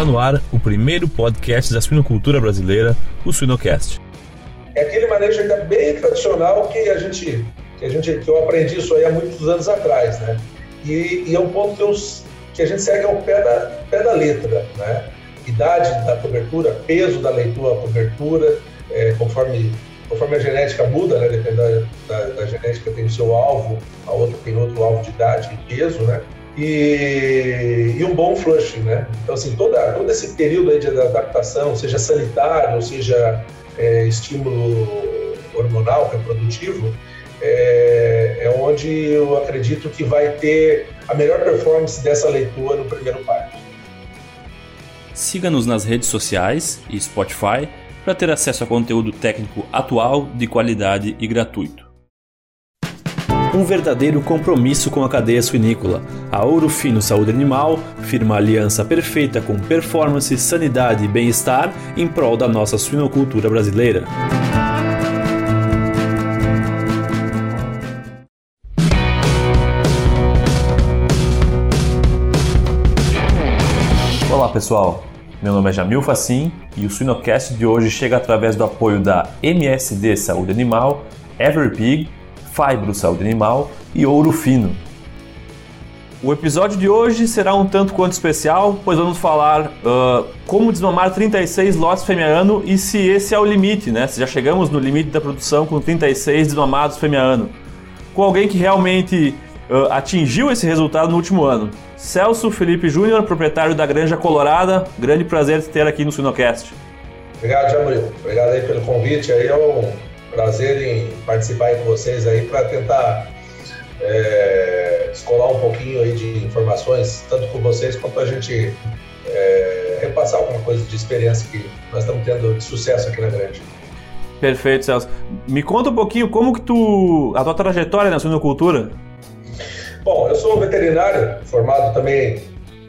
Está no ar o primeiro podcast da suinocultura brasileira, o Suinocast. É aquele manejo ainda bem tradicional que a gente, que a gente, que eu aprendi isso aí há muitos anos atrás, né? E, e é um ponto que, eu, que a gente segue ao pé da, pé da letra, né? Idade da cobertura, peso da leitura, cobertura, é, conforme conforme a genética muda, né, dependendo da, da, da, genética, tem o seu alvo, a outra tem outro alvo de idade e peso, né? E, e, um bom flushing, né? Então, assim, toda, todo esse período aí de adaptação, seja sanitário, seja é, estímulo hormonal, reprodutivo, é, é onde eu acredito que vai ter a melhor performance dessa leitura no primeiro parto. Siga-nos nas redes sociais e Spotify para ter acesso a conteúdo técnico atual, de qualidade e gratuito. Um verdadeiro compromisso com a cadeia suinícola. A Ouro Fino Saúde Animal firma aliança perfeita com performance, sanidade e bem-estar em prol da nossa suinocultura brasileira. Olá pessoal, meu nome é Jamil Facim e o Suinocast de hoje chega através do apoio da MSD Saúde Animal, Everpig, Fibro Saúde Animal e Ouro Fino. O episódio de hoje será um tanto quanto especial, pois vamos falar uh, como desmamar 36 lotes fêmea-ano e se esse é o limite, né? Se já chegamos no limite da produção com 36 desmamados fêmea-ano. Com alguém que realmente uh, atingiu esse resultado no último ano. Celso Felipe Júnior, proprietário da Granja Colorada. Grande prazer te ter aqui no Sinocast. Obrigado, Jamil. Obrigado aí pelo convite. Aí é um prazer em participar com vocês aí para tentar é, descolar um pouquinho aí de informações, tanto com vocês quanto a gente é, repassar alguma coisa de experiência que nós estamos tendo de sucesso aqui na Granja. Perfeito, Celso. Me conta um pouquinho como que tu. a tua trajetória na suinocultura. Bom, eu sou veterinário, formado também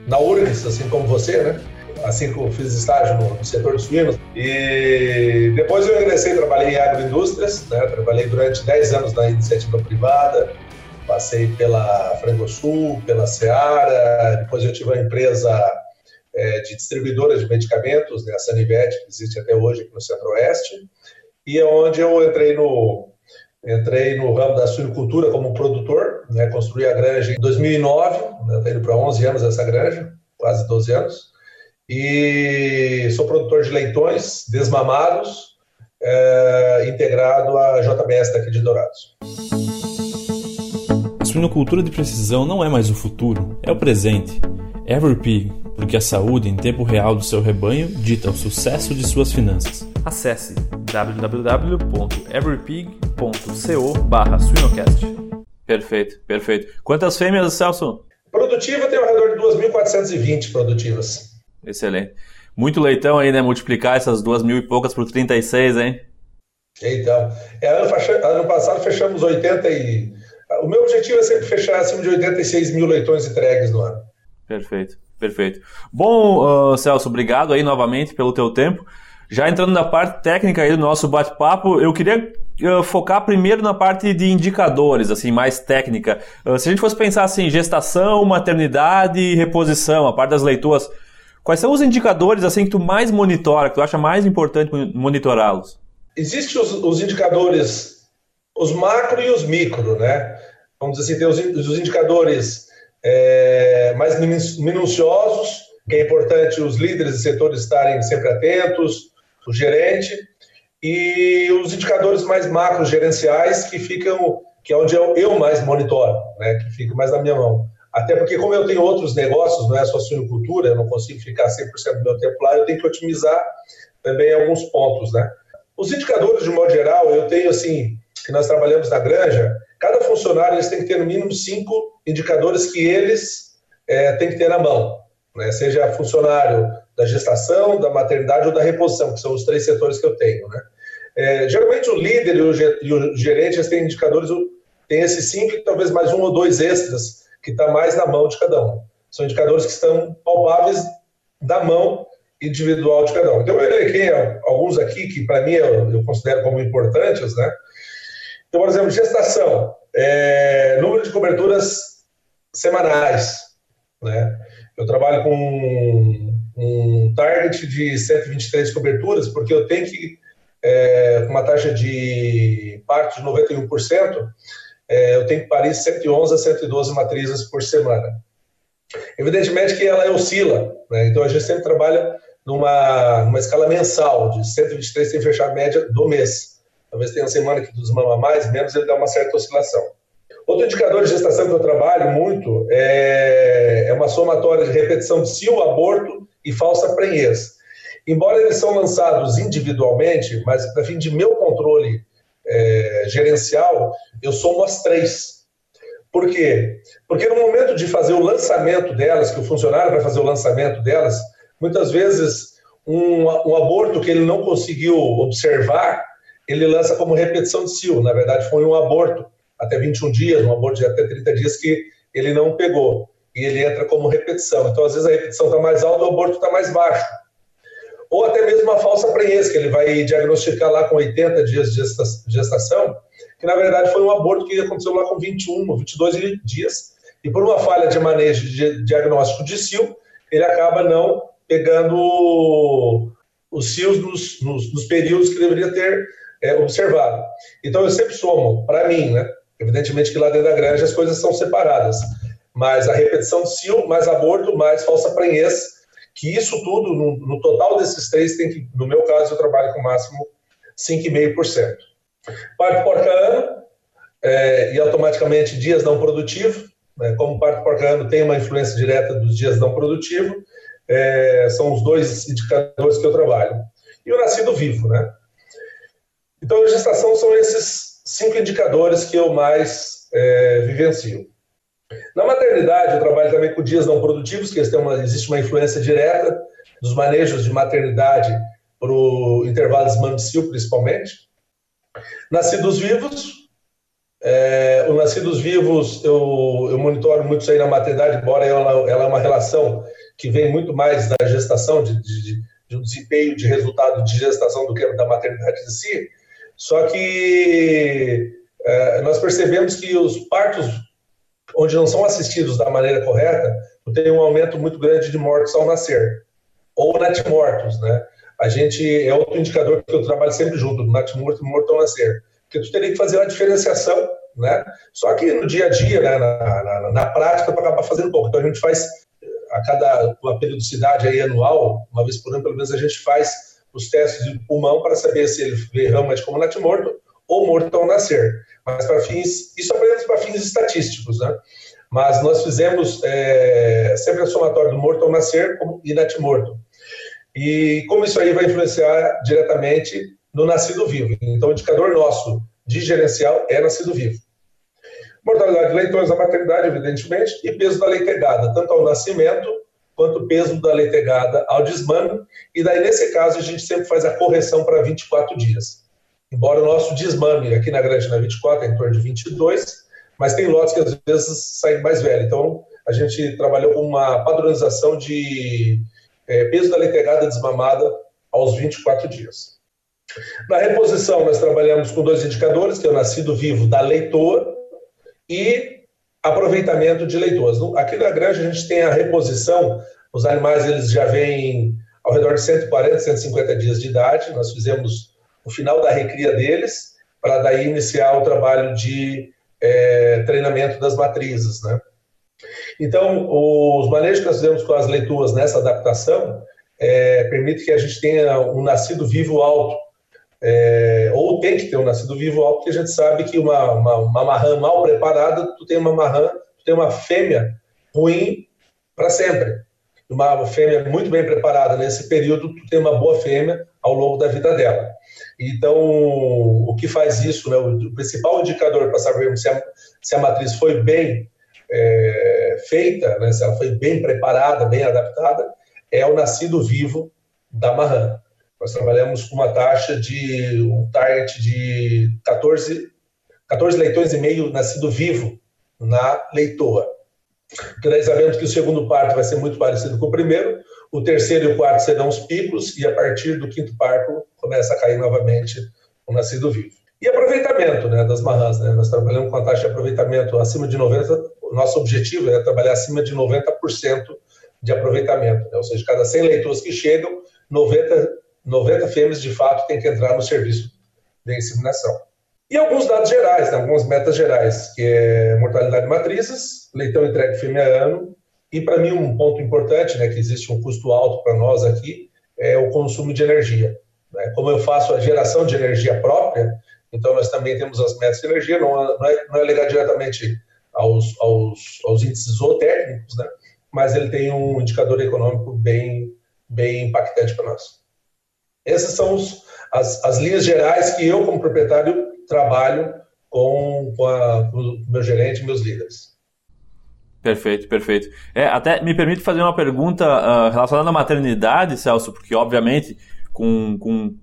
na URGS, assim como você, né? Assim que eu fiz estágio no, no setor de suínos. E depois eu ingressei, trabalhei em agroindústrias, né? Trabalhei durante 10 anos na iniciativa privada, passei pela Frangosul, pela Seara, depois eu tive uma empresa é, de distribuidora de medicamentos, né? a Sanivet, que existe até hoje aqui no Centro-Oeste, e é onde eu entrei no, Entrei no ramo da suinocultura como produtor, né, construí a granja em 2009, está né, indo para 11 anos essa granja, quase 12 anos, e sou produtor de leitões desmamados, é, integrado à JBS daqui de Dourados. A suinocultura de precisão não é mais o futuro, é o presente. Everpig, porque a saúde em tempo real do seu rebanho dita o sucesso de suas finanças. Acesse www.everpig.co suinocast. Perfeito, perfeito. Quantas fêmeas, Celso? Produtiva tem ao redor de 2.420 produtivas. Excelente. Muito leitão aí, né? Multiplicar essas duas mil e poucas por 36, hein? Então, é, ano, ano passado fechamos 80 e... O meu objetivo é sempre fechar acima de 86 mil leitões entregues no ano. Perfeito, perfeito. Bom, uh, Celso, obrigado aí novamente pelo teu tempo. Já entrando na parte técnica aí do nosso bate-papo, eu queria uh, focar primeiro na parte de indicadores, assim, mais técnica. Uh, se a gente fosse pensar assim, gestação, maternidade e reposição, a parte das leituras, quais são os indicadores assim que tu mais monitora, que tu acha mais importante monitorá-los? Existem os, os, indicadores, os macro e os micro, né? Vamos dizer assim, tem os, os indicadores é, mais minuciosos, que é importante os líderes de setores estarem sempre atentos, o gerente, e os indicadores mais macro gerenciais que ficam, que é onde eu, eu mais monitoro, né, que fica mais na minha mão. Até porque, como eu tenho outros negócios, não é só suinocultura, eu não consigo ficar 100% do meu tempo lá, eu tenho que otimizar também alguns pontos, né? Os indicadores, de modo geral, eu tenho, assim, que nós trabalhamos na granja, cada funcionário eles tem que ter no mínimo cinco indicadores que eles é, têm que ter na mão, né? seja funcionário da gestação, da maternidade ou da reposição, que são os três setores que eu tenho. Né? É, geralmente o líder e o, gerente eles têm indicadores, tem esses cinco e talvez mais um ou dois extras, que está mais na mão de cada um. São indicadores que estão palpáveis da mão individual de cada um. Então eu elenquei alguns aqui que para mim eu, eu considero como importantes, né? Então, por exemplo, gestação, é, número de coberturas semanais. Né? Eu trabalho com um target de 123 coberturas, porque eu tenho que, é, com uma taxa de parto de 91%, é, eu tenho que parir 111 a 112 matrizes por semana. Evidentemente que ela oscila, né? então a gente sempre trabalha numa, numa escala mensal, de 123 tem fechar a média do mês. Talvez tenha uma semana que desmama mais, menos, ele dá uma certa oscilação. Outro indicador de gestação que eu trabalho muito é, é uma somatória de repetição de cio, aborto e falsa prenhez. Embora eles são lançados individualmente, mas para fim de meu controle é, gerencial, eu somo as três. Por quê? Porque no momento de fazer o lançamento delas, que o funcionário vai fazer o lançamento delas, muitas vezes um, um aborto que ele não conseguiu observar, ele lança como repetição de cio. Na verdade, foi um aborto até 21 dias, um aborto de até 30 dias que ele não pegou. E ele entra como repetição. Então, às vezes, a repetição está mais alta, o aborto está mais baixo. Ou até mesmo uma falsa prenhez, que ele vai diagnosticar lá com 80 dias de gestação, que na verdade foi um aborto que aconteceu lá com 21 22 dias. E por uma falha de manejo de diagnóstico de cio, ele acaba não pegando os cios nos, nos, nos períodos que deveria ter é, observado. Então eu sempre somo, para mim, né? Evidentemente que lá dentro da granja as coisas são separadas, mas a repetição de cio, mais aborto, mais falsa prenhez, que isso tudo, no, no total desses três, tem que, no meu caso, eu trabalho com máximo 5,5%. Parto porca ano, é, e automaticamente dias não produtivos, né, como parto porca ano tem uma influência direta dos dias não produtivos, é, são os dois indicadores que eu trabalho. E o nascido vivo, né? Então, a gestação são esses cinco indicadores que eu mais é, vivencio. Na maternidade, eu trabalho também com dias não produtivos, que uma, existe uma influência direta dos manejos de maternidade para o intervalo mamicil, principalmente. Nascidos vivos, é, o nascidos vivos, eu, eu monitoro muito isso aí na maternidade, embora ela, ela é uma relação que vem muito mais da gestação, de, de, de um desempenho de resultado de gestação do que da maternidade em si, só que é, nós percebemos que os partos onde não são assistidos da maneira correta, tem um aumento muito grande de mortes ao nascer, ou natimortos, né? A gente, é outro indicador que eu trabalho sempre junto, natimorto e morto ao nascer, porque tu teria que fazer uma diferenciação, né? Só que no dia a dia, né, na, na, na prática, para acabar fazendo pouco. Então a gente faz a cada uma periodicidade aí anual, uma vez por ano, pelo menos a gente faz os testes de pulmão para saber se ele vê realmente como natimorto ou morto ao nascer. Mas para fins, isso apenas para fins estatísticos, né? Mas nós fizemos é, sempre a somatória do morto ao nascer e natimorto. E como isso aí vai influenciar diretamente no nascido vivo. Então, o indicador nosso de gerencial é nascido vivo. Mortalidade de leitões na maternidade, evidentemente, e peso da leitegada, tanto ao nascimento quanto peso da leitegada ao desmame, e daí nesse caso a gente sempre faz a correção para 24 dias. Embora o nosso desmame aqui na grande na 24 é em torno de 22, mas tem lotes que às vezes saem mais velhos. Então a gente trabalhou com uma padronização de é, peso da leitegada desmamada aos 24 dias. Na reposição, nós trabalhamos com dois indicadores, que é o nascido vivo da leitoa e aproveitamento de leitores. Aqui na granja a gente tem a reposição, os animais eles já vêm ao redor de 140, 150 dias de idade, nós fizemos o final da recria deles, para daí iniciar o trabalho de é, treinamento das matrizes, né? Então, os manejos que nós fizemos com as leituas nessa adaptação é, permite que a gente tenha um nascido vivo alto, é, ou tem que ter um nascido vivo alto, porque a gente sabe que uma, uma, uma marrã mal preparada, tu tem uma marrã, tu tem uma fêmea ruim para sempre. Uma fêmea muito bem preparada nesse período, tu tem uma boa fêmea ao longo da vida dela. Então, o que faz isso, né, o principal indicador para sabermos se a, se a matriz foi bem é, feita, né, se ela foi bem preparada, bem adaptada, é o nascido vivo da marrã. Nós trabalhamos com uma taxa de um target de 14, 14 leitões e meio nascido vivo na leitoa. Porque nós sabemos que o segundo parto vai ser muito parecido com o primeiro, o terceiro e o quarto serão os picos, e a partir do quinto parto começa a cair novamente o nascido vivo. E aproveitamento né, das marrãs. Né? Nós trabalhamos com a taxa de aproveitamento acima de 90%, o nosso objetivo é trabalhar acima de 90% de aproveitamento. Né? Ou seja, cada 100 leitores que chegam, 90, 90 fêmeas de fato têm que entrar no serviço de inseminação. E alguns dados gerais, né? algumas metas gerais, que é mortalidade de matrizes, leitão entregue fêmea ano, e para mim um ponto importante, né, que existe um custo alto para nós aqui, é o consumo de energia. Né? Como eu faço a geração de energia própria, então nós também temos as metas de energia, não, é, não é ligado diretamente aos, aos, aos índices zootécnicos, né? mas ele tem um indicador econômico bem, bem impactante para nós. Essas são os, as, as linhas gerais que eu, como proprietário, trabalho com, com, a, com o meu gerente meus líderes. Perfeito, perfeito. É, até me permite fazer uma pergunta uh, relacionada à maternidade, Celso, porque obviamente com, com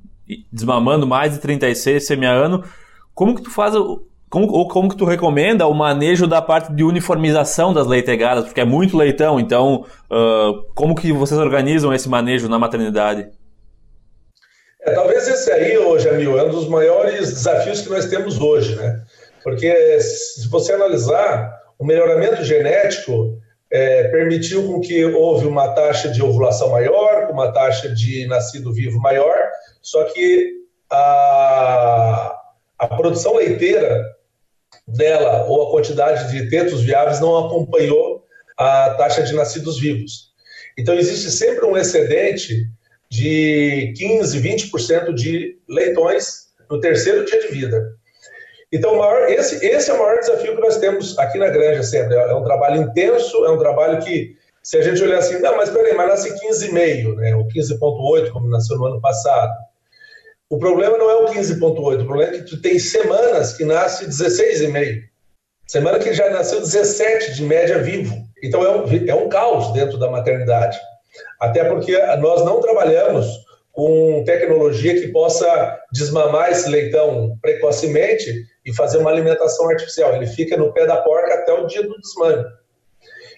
desmamando mais de 36 semi-ano, como que tu faz como, ou como que tu recomenda o manejo da parte de uniformização das leitegadas, porque é muito leitão, então uh, como que vocês organizam esse manejo na maternidade? É, talvez esse aí, hoje, Jamil, é um dos maiores desafios que nós temos hoje, né? Porque se você analisar, o melhoramento genético é, permitiu com que houve uma taxa de ovulação maior, uma taxa de nascido vivo maior, só que a, a produção leiteira dela ou a quantidade de tetos viáveis não acompanhou a taxa de nascidos vivos. Então, existe sempre um excedente de 15, 20% de leitões no terceiro dia de vida. Então, maior, esse, esse é o maior desafio que nós temos aqui na granja sempre. É um trabalho intenso, é um trabalho que, se a gente olhar assim, não, mas peraí, mas nasce 15,5, né, ou 15,8, como nasceu no ano passado. O problema não é o 15,8, o problema é que tu tem semanas que nasce 16,5. Semana que já nasceu 17 de média vivo. Então é um, é um caos dentro da maternidade. Até porque nós não trabalhamos com tecnologia que possa desmamar esse leitão precocemente e fazer uma alimentação artificial. Ele fica no pé da porca até o dia do desmame.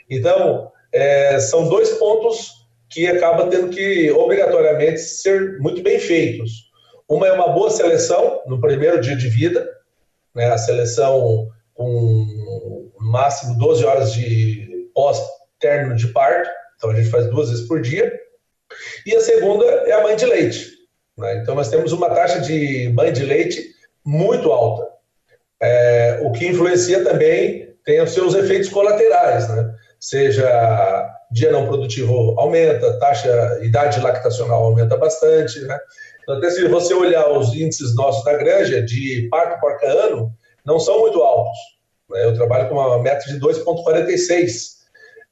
Então, é, são dois pontos que acabam tendo que, obrigatoriamente, ser muito bem feitos. Uma é uma boa seleção no primeiro dia de vida, né, a seleção com máximo 12 horas de pós-término de parto, então a gente faz duas vezes por dia. E a segunda é a mãe de leite. Né? Então nós temos uma taxa de mãe de leite muito alta é, o que influencia também tem os seus efeitos colaterais, né? Seja dia não produtivo aumenta, taxa, idade lactacional aumenta bastante, né? Então, até se você olhar os índices nossos da granja de parto por ano, não são muito altos. Né? Eu trabalho com uma meta de 2,46,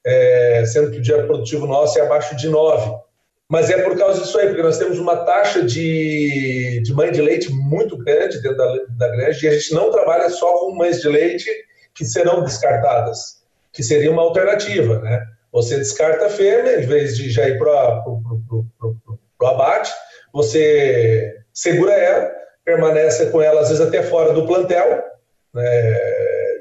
é, sendo que o dia produtivo nosso é abaixo de 9. Mas é por causa disso aí, porque nós temos uma taxa de, de mãe de leite muito grande dentro da, da granja e a gente não trabalha só com mães de leite que serão descartadas, que seria uma alternativa, né? Você descarta a fêmea, em vez de já ir para o abate, você segura ela, permanece com ela, às vezes até fora do plantel, né?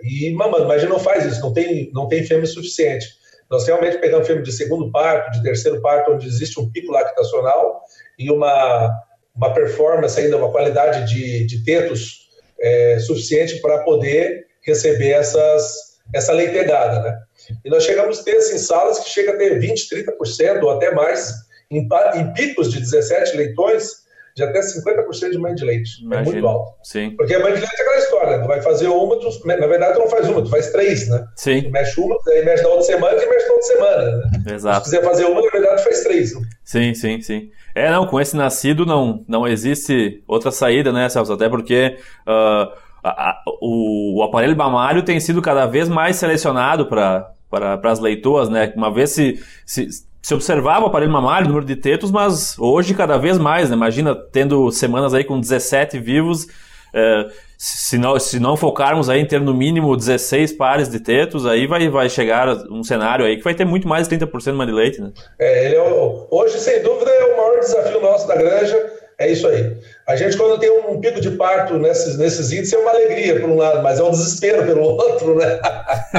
e mamando, mas a gente não faz isso, não tem, não tem fêmea suficiente. Nós realmente pegamos fêmea de segundo parto, de terceiro parto, onde existe um pico lactacional e uma, uma performance ainda, uma qualidade de, de tetos é, suficiente para poder receber essas, essa leitegada, né? E nós chegamos a ter assim, salas que chega a ter 20%, 30% ou até mais, em, em picos de 17 leitões, de até 50% de mãe de leite. Imagina. É muito alto. Sim. Porque a mãe de leite é aquela história, tu vai fazer uma, tu, na verdade tu não faz uma, tu faz três, né? Sim. Tu mexe uma, aí mexe na outra semana e mexe na outra semana, né? Exato. Se quiser fazer uma, na verdade tu faz três. Né? Sim, sim, sim. É, não, com esse nascido não, não existe outra saída, né, Celso? Até porque uh, a, a, o, o aparelho mamário tem sido cada vez mais selecionado para para as leitoas, né? Uma vez se, se, se observava o aparelho mamário, o número de tetos, mas hoje cada vez mais, né? Imagina tendo semanas aí com 17 vivos, é, se, não, se não focarmos aí em ter no mínimo 16 pares de tetos, aí vai, vai chegar um cenário aí que vai ter muito mais de 30% de leite, né? É, ele é o, hoje, sem dúvida, é o maior desafio nosso da granja, é isso aí. A gente, quando tem um pico de parto nesses, nesses índices, é uma alegria por um lado, mas é um desespero pelo outro, né?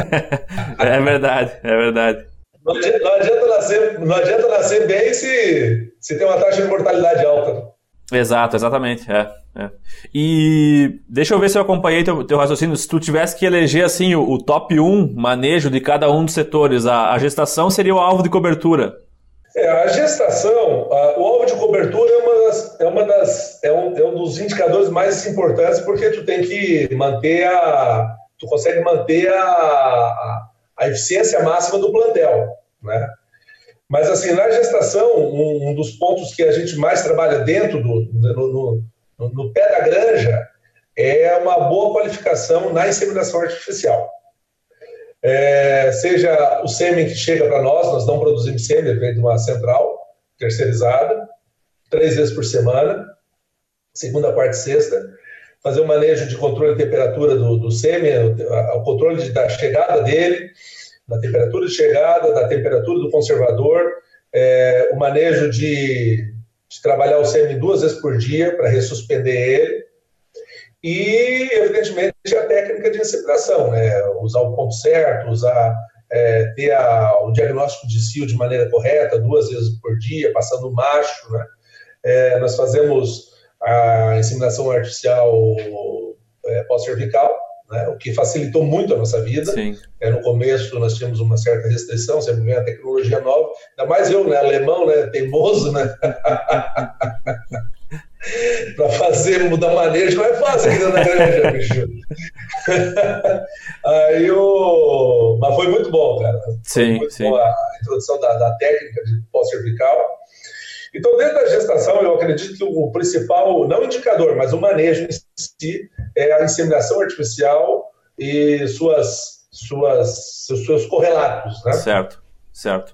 é verdade, é verdade. Não adianta, não adianta, nascer, não adianta nascer bem se, se tem uma taxa de mortalidade alta. Exato, exatamente. É, é. E deixa eu ver se eu acompanhei teu, teu raciocínio. Se tu tivesse que eleger assim o, o top 1 manejo de cada um dos setores, a, a gestação seria o alvo de cobertura. É, a gestação, a, o alvo de cobertura é, uma das, é, uma das, é, um, é um dos indicadores mais importantes porque tu tem que manter a, tu consegue manter a, a, a eficiência máxima do plantel, né? Mas, assim, na gestação, um, um dos pontos que a gente mais trabalha dentro do no, no, no, pé da granja é uma boa qualificação na inseminação artificial. É, seja o sêmen que chega para nós, nós não produzimos sêmen, vem de uma central terceirizada, três vezes por semana, segunda, quarta e sexta, fazer o um manejo de controle de temperatura do, do sêmen, o, o controle de, da chegada dele, da temperatura de chegada, da temperatura do conservador, é, o manejo de, de, trabalhar o sêmen duas vezes por dia para ressuspender ele, e, evidentemente, a técnica de inseminação, né? usar o ponto certo, usar, é, ter a, o diagnóstico de cio de maneira correta, duas vezes por dia, passando macho. Né? É, nós fazemos a inseminação artificial é, pós-cervical, né, o que facilitou muito a nossa vida. É, no começo nós tínhamos uma certa restrição, sempre vem a tecnologia nova, ainda mais eu, né, alemão, né, teimoso, né? para fazer, mudar manejo não é fácil aqui na granja, bicho. Aí o... Mas foi muito bom, cara. Sim, muito sim. Bom a introdução da, da técnica de pós-cervical. Então, dentro da gestação, eu acredito que o principal, não indicador, mas o manejo em si, é a inseminação artificial e suas, suas, seus, seus correlatos. Né? Certo, certo.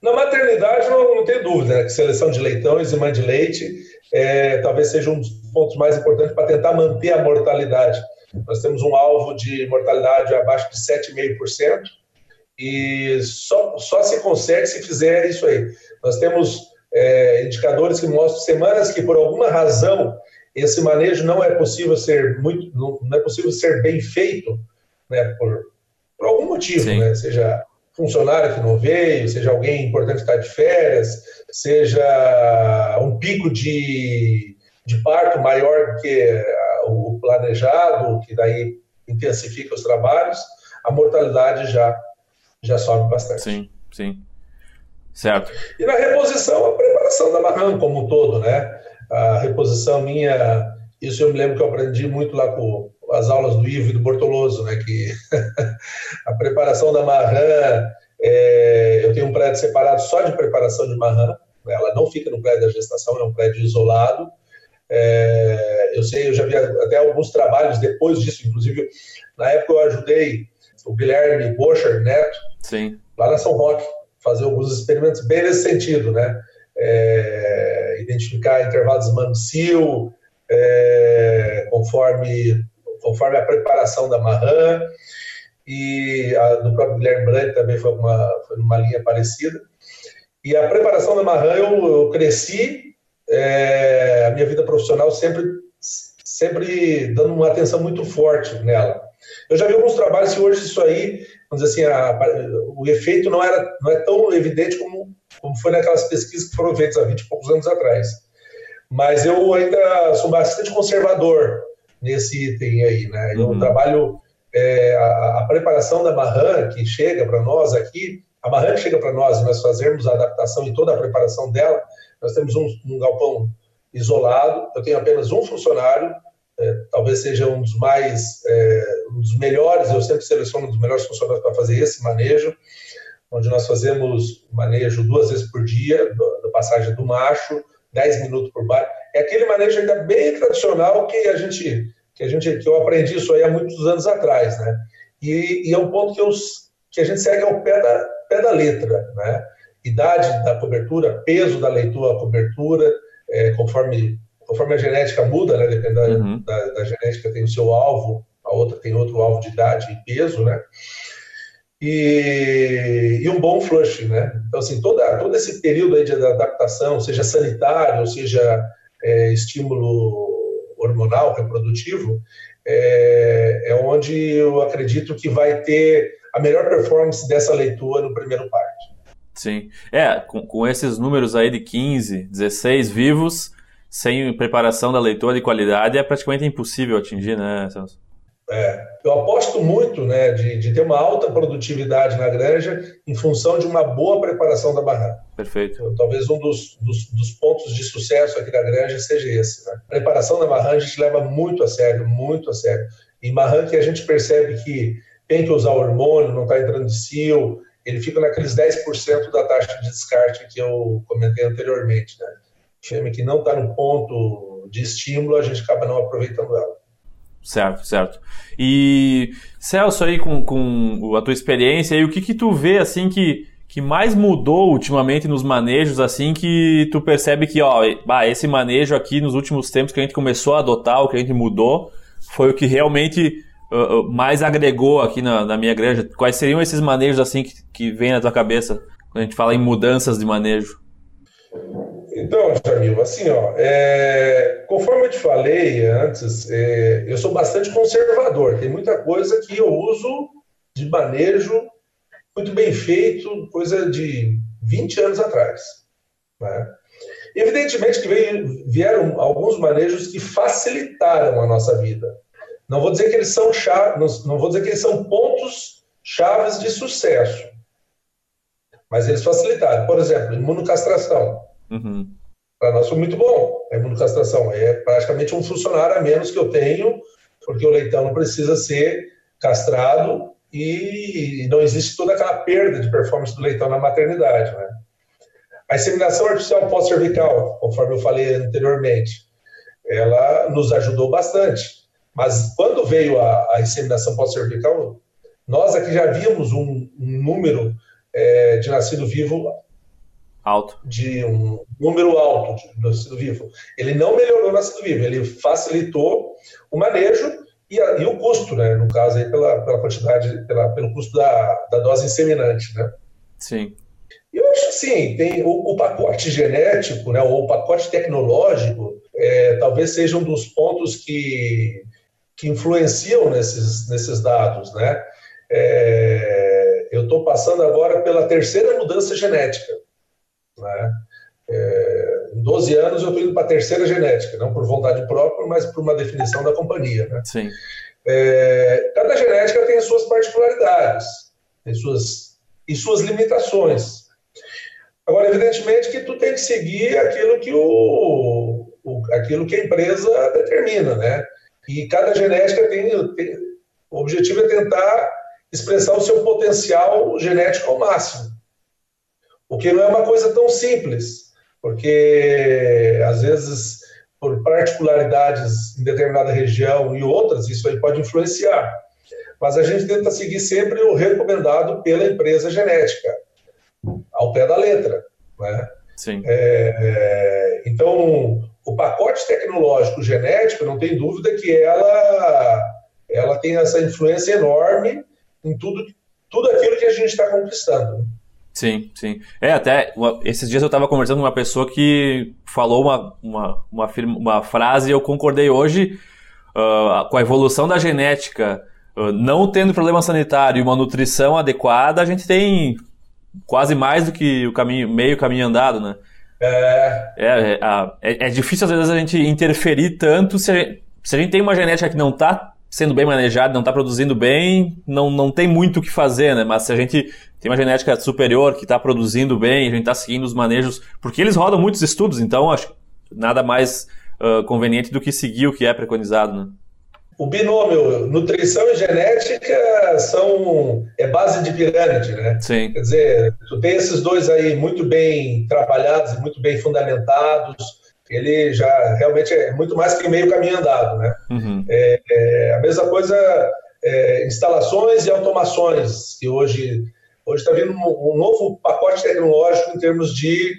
Na maternidade, não, não tem dúvida, né, que seleção de leitões e mãe de leite é, talvez seja um dos pontos mais importantes para tentar manter a mortalidade. Nós temos um alvo de mortalidade abaixo de 7,5%, e só, só se consegue se fizer isso aí. Nós temos é, indicadores que mostram semanas que, por alguma razão, esse manejo não é possível ser muito, não, não é possível ser bem feito, né, por, por algum motivo, né, seja funcionário que não veio, seja alguém importante que está de férias, seja um pico de, de parto maior do que o planejado, que daí intensifica os trabalhos, a mortalidade já, já sobe bastante. Sim, sim. Certo. E na reposição, a preparação da marrã como um todo, né? A reposição minha, isso eu me lembro que eu aprendi muito lá com as aulas do Ivo e do Bortoloso, né? Que a preparação da marrã, é, eu tenho um prédio separado só de preparação de marrã, né? ela não fica no prédio da gestação, é um prédio isolado. É, eu sei, eu já vi até alguns trabalhos depois disso, inclusive na época eu ajudei o Guilherme Bocher Neto, Sim. lá na São Roque, fazer alguns experimentos bem nesse sentido, né? É, identificar intervalos manucio, é, conforme, conforme a preparação da marrã, e a do próprio Guilherme Brandt também foi uma, foi uma linha parecida. E a preparação da marrã, eu, eu cresci, é, a minha vida profissional sempre, sempre dando uma atenção muito forte nela. Eu já vi alguns trabalhos que hoje isso aí, vamos dizer assim, a, o efeito não, era, não é tão evidente como, como foi naquelas pesquisas que foram feitas há 20 e poucos anos atrás. Mas eu ainda sou bastante conservador nesse item aí, né? Eu uhum. trabalho é, a, a, preparação da marrã que chega para nós aqui, a marrã que chega para nós e nós fazermos a adaptação e toda a preparação dela, nós temos um, um galpão isolado, eu tenho apenas um funcionário, é, talvez seja um dos mais, é, um dos melhores, eu sempre seleciono um dos melhores funcionários para fazer esse manejo, onde nós fazemos manejo duas vezes por dia, da passagem do macho, 10 minutos por bar. É aquele manejo ainda bem tradicional que a gente, que a gente, que eu aprendi isso aí há muitos anos atrás, né? E, e é um ponto que, eu, que a gente segue ao pé da, pé da letra, né? Idade da cobertura, peso da leitura, cobertura, é, conforme conforme a genética muda, né, dependendo uhum. da, da, genética, tem o seu alvo, a outra tem outro alvo de idade e peso, né? E, e um bom flush, né? Então, assim, toda, todo esse período aí de adaptação, seja sanitário, seja é, estímulo hormonal, reprodutivo, é, é onde eu acredito que vai ter a melhor performance dessa leitura no primeiro parte. Sim. É, com, com esses números aí de 15, 16 vivos, sem preparação da leitura de qualidade é praticamente impossível atingir, né, Celso? É, eu aposto muito né, de, de, ter uma alta produtividade na granja em função de uma boa preparação da barraca. Perfeito. Então, talvez um dos, dos, dos, pontos de sucesso aqui da granja seja esse. Né? A preparação da marrã a gente leva muito a sério, muito a sério. Em que a gente percebe que tem que usar hormônio, não está entrando de cio, ele fica naqueles 10% da taxa de descarte que eu comentei anteriormente. Né? Fêmea que não está no ponto de estímulo, a gente acaba não aproveitando ela. Certo, certo. E Celso, aí com, com a tua experiência, aí, o que que tu vê assim que, que mais mudou ultimamente nos manejos, assim, que tu percebe que, ó, esse manejo aqui nos últimos tempos que a gente começou a adotar, o que a gente mudou, foi o que realmente uh, mais agregou aqui na, na, minha granja? Quais seriam esses manejos assim que, que vem na tua cabeça quando a gente fala em mudanças de manejo? Então, Jamil, assim, ó, é, conforme eu te falei antes, é, eu sou bastante conservador. Tem muita coisa que eu uso de manejo muito bem feito, coisa de 20 anos atrás. Né? Evidentemente que veio, vieram alguns manejos que facilitaram a nossa vida. Não vou dizer que eles são chaves, não vou dizer que eles são pontos chaves de sucesso, mas eles facilitaram. Por exemplo, imunocastração. Uhum. Para nós foi muito bom a imunocastração. É praticamente um funcionário a menos que eu tenho, porque o leitão não precisa ser castrado e não existe toda aquela perda de performance do leitão na maternidade. Né? A inseminação artificial pós-cervical, conforme eu falei anteriormente, ela nos ajudou bastante. Mas quando veio a, a inseminação pós-cervical, nós aqui já vimos um, um número é, de nascido vivo alto, de um número alto de nascido vivo. Ele não melhorou o nascido vivo, ele facilitou o manejo e, a, e o custo, né? No caso aí pela, pela quantidade, pela, pelo custo da, da dose inseminante, né? Sim. Eu acho assim, tem o, o pacote genético, né? Ou o pacote tecnológico, é, talvez seja um dos pontos que que influenciam nesses, nesses dados, né? É, eu estou passando agora pela terceira mudança genética, né? É, em 12 anos eu estou indo para a terceira genética, não por vontade própria, mas por uma definição da companhia, né? Sim. É, cada genética tem as suas particularidades, tem suas, e suas limitações. Agora, evidentemente que tu tem que seguir aquilo que o, o aquilo que a empresa determina, né? E cada genética tem, tem, o objetivo é tentar expressar o seu potencial genético ao máximo. O que não é uma coisa tão simples, porque às vezes por particularidades em determinada região e outras, isso aí pode influenciar. Mas a gente tenta seguir sempre o recomendado pela empresa genética, ao pé da letra. Né? Sim. É, é, então, o pacote tecnológico genético, não tem dúvida que ela, ela tem essa influência enorme em tudo, tudo aquilo que a gente está conquistando. Sim, sim. É, até esses dias eu estava conversando com uma pessoa que falou uma, uma, uma, uma frase e eu concordei hoje uh, com a evolução da genética, uh, não tendo problema sanitário e uma nutrição adequada, a gente tem quase mais do que o caminho, meio caminho andado, né? É. É, é, é, difícil às vezes a gente interferir tanto se a gente, se a gente tem uma genética que não está sendo bem manejada, não está produzindo bem, não, não tem muito o que fazer, né? Mas se a gente tem uma genética superior que está produzindo bem, a gente está seguindo os manejos, porque eles rodam muitos estudos, então acho nada mais uh, conveniente do que seguir o que é preconizado, né? o binômio nutrição e genética são é base de pirâmide, né? Sim. Quer dizer, tu tem esses dois aí muito bem trabalhados, muito bem fundamentados, ele já realmente é muito mais que meio caminho andado, né? Uhum. É, é, a mesma coisa, é, instalações e automações, que hoje hoje está vindo um, um, novo pacote tecnológico em termos de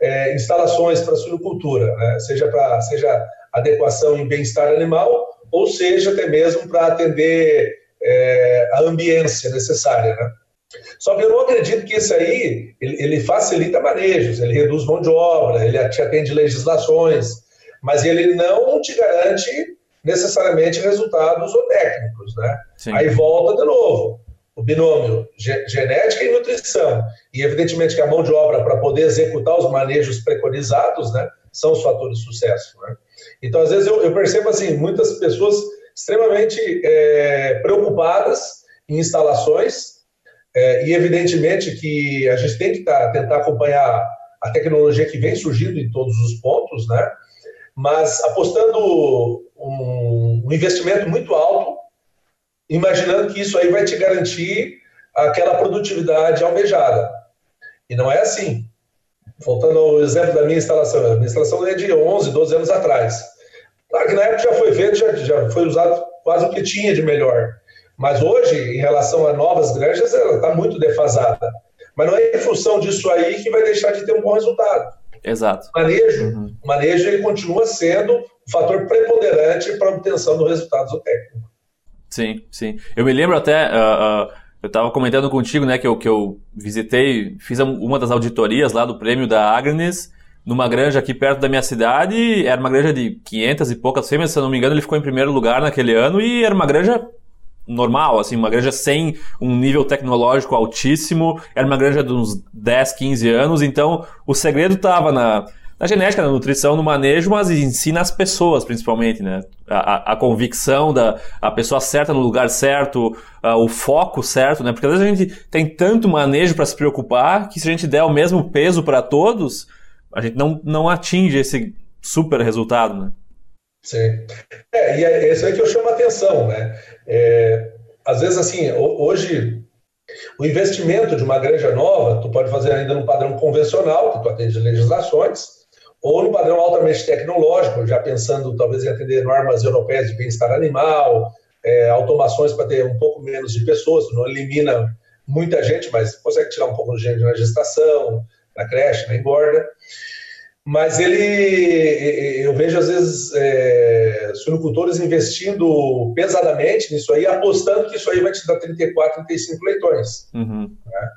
é, instalações para suinocultura, né? seja para seja adequação em bem-estar animal ou seja, até mesmo para atender é, a ambiência necessária. Né? Só que eu não acredito que isso aí ele, ele, facilita manejos, ele reduz mão de obra, ele te atende legislações, mas ele não te garante necessariamente resultados ou técnicos. Né? Aí volta de novo o binômio genética e nutrição. E evidentemente que a mão de obra para poder executar os manejos preconizados, né, são os fatores de sucesso. Né? Então, às vezes, eu, eu, percebo assim, muitas pessoas extremamente é, preocupadas em instalações, é, e evidentemente que a gente tem que tá, tentar acompanhar a tecnologia que vem surgindo em todos os pontos, né? mas apostando um, um investimento muito alto, imaginando que isso aí vai te garantir aquela produtividade almejada. E não é assim. Voltando ao exemplo da minha instalação, a minha instalação é de 11, 12 anos atrás. Claro que na época já foi feito, já, já foi usado quase o que tinha de melhor. Mas hoje, em relação a novas granjas, ela está muito defasada. Mas não é em função disso aí que vai deixar de ter um bom resultado. Exato. O manejo, uhum. manejo ele continua sendo um fator preponderante para a obtenção do resultado do técnico. Sim, sim. Eu me lembro até, uh, uh, eu estava comentando contigo, né, que eu, que eu visitei, fiz uma das auditorias lá do prêmio da Agnes, numa granja aqui perto da minha cidade, era uma granja de 500 e poucas fêmeas, se eu não me engano ele ficou em primeiro lugar naquele ano, e era uma granja normal, assim, uma granja sem um nível tecnológico altíssimo, era uma granja de uns 10, 15 anos, então o segredo estava na, na genética, na nutrição, no manejo, mas ensina as pessoas, principalmente, né? A, a, a convicção da a pessoa certa no lugar certo, a, o foco certo, né? Porque às vezes a gente tem tanto manejo para se preocupar que se a gente der o mesmo peso para todos, a gente não, não atinge esse super resultado, né? Sim. É, e é isso aí que eu chamo a atenção, né? É, às vezes, assim, hoje, o investimento de uma granja nova, tu pode fazer ainda no padrão convencional, que tu atende legislações, ou no padrão altamente tecnológico, já pensando talvez em atender normas europeias de bem-estar animal, é, automações para ter um pouco menos de pessoas, não elimina muita gente, mas consegue tirar um pouco de gente na gestação, na creche, na engorda mas ele, eu vejo às vezes é, suinocultores investindo pesadamente nisso aí, apostando que isso aí vai te dar 34, 35 leitões. Uhum. Né?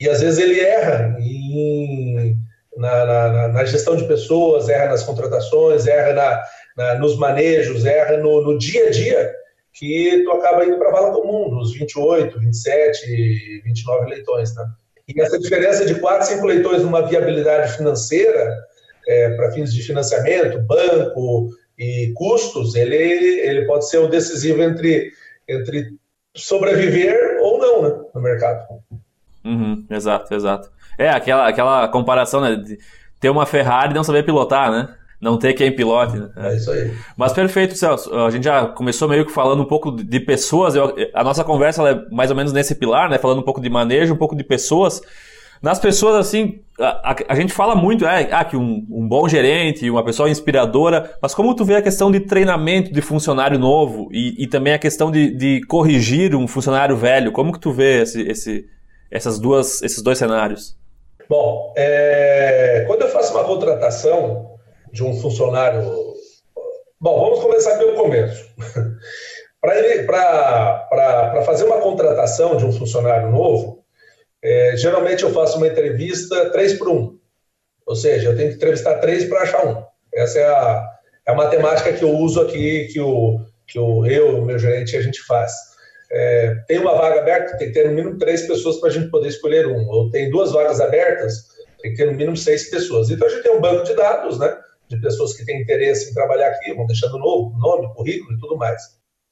E às vezes ele erra em, na, na, na, gestão de pessoas, erra nas contratações, erra na, na nos manejos, erra no, no, dia a dia, que tu acaba indo para a vala comum, dos 28, 27, 29 leitões. Né? E essa diferença de 4, 5 leitões numa viabilidade financeira é, para fins de financiamento, banco e custos, ele, ele pode ser o decisivo entre, entre sobreviver ou não né, no mercado. Uhum, exato, exato. É aquela, aquela comparação, né? De ter uma Ferrari e não saber pilotar, né? Não ter quem pilote. Né? É isso aí. Mas perfeito, Celso. A gente já começou meio que falando um pouco de pessoas. Eu, a nossa conversa é mais ou menos nesse pilar, né? Falando um pouco de manejo, um pouco de pessoas. Nas pessoas, assim, a, a, a gente fala muito é, ah, que um, um, bom gerente, uma pessoa inspiradora, mas como tu vê a questão de treinamento de funcionário novo e, e também a questão de, de, corrigir um funcionário velho, como que tu vê esse, esse, essas duas, esses dois cenários? Bom, é, quando eu faço uma contratação de um funcionário... Bom, vamos começar pelo começo. Para fazer uma contratação de um funcionário novo, é, geralmente eu faço uma entrevista três por um, ou seja, eu tenho que entrevistar três para achar um. Essa é a, é a matemática que eu uso aqui, que, o, que o, eu, o meu gerente, a gente faz. É, tem uma vaga aberta, tem que ter no mínimo três pessoas para a gente poder escolher um. Ou tem duas vagas abertas, tem que ter no mínimo seis pessoas. Então a gente tem um banco de dados, né? De pessoas que têm interesse em trabalhar aqui, vão deixando novo, nome, currículo e tudo mais.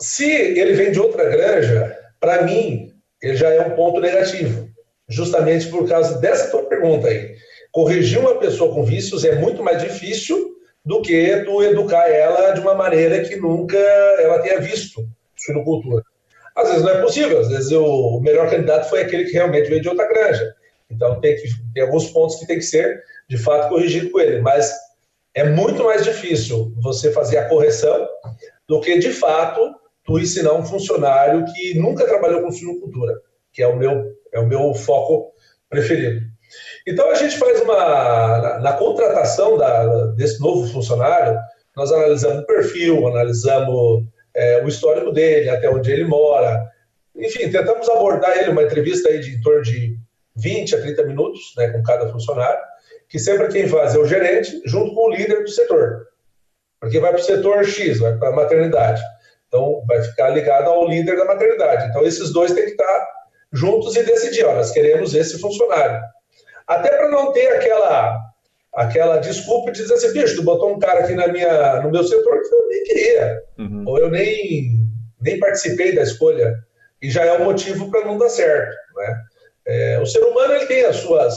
Se ele vem de outra granja, para mim, ele já é um ponto negativo justamente por causa dessa tua pergunta aí. Corrigir uma pessoa com vícios é muito mais difícil do que tu educar ela de uma maneira que nunca ela tenha visto suinocultura. Às vezes não é possível, às vezes o melhor candidato foi aquele que realmente veio de outra granja. Então tem, que, tem alguns pontos que tem que ser, de fato, corrigido com ele. Mas é muito mais difícil você fazer a correção do que, de fato, tu ensinar um funcionário que nunca trabalhou com suinocultura, que é o meu é o meu foco preferido. Então a gente faz uma na, na contratação da, desse novo funcionário, nós analisamos o perfil, analisamos é, o histórico dele, até onde ele mora, enfim, tentamos abordar ele uma entrevista aí de em torno de 20 a 30 minutos, né, com cada funcionário, que sempre quem faz é o gerente, junto com o líder do setor, porque vai para o setor X, vai para a maternidade. Então, vai ficar ligado ao líder da maternidade. Então, esses dois têm que estar juntos e decidir, ó, nós queremos esse funcionário. Até para não ter aquela, aquela desculpa de dizer assim, bicho, tu botou um cara aqui na minha, no meu setor que eu nem queria, uhum. ou eu nem, nem participei da escolha, e já é um motivo para não dar certo. Né? É, o ser humano ele tem as suas.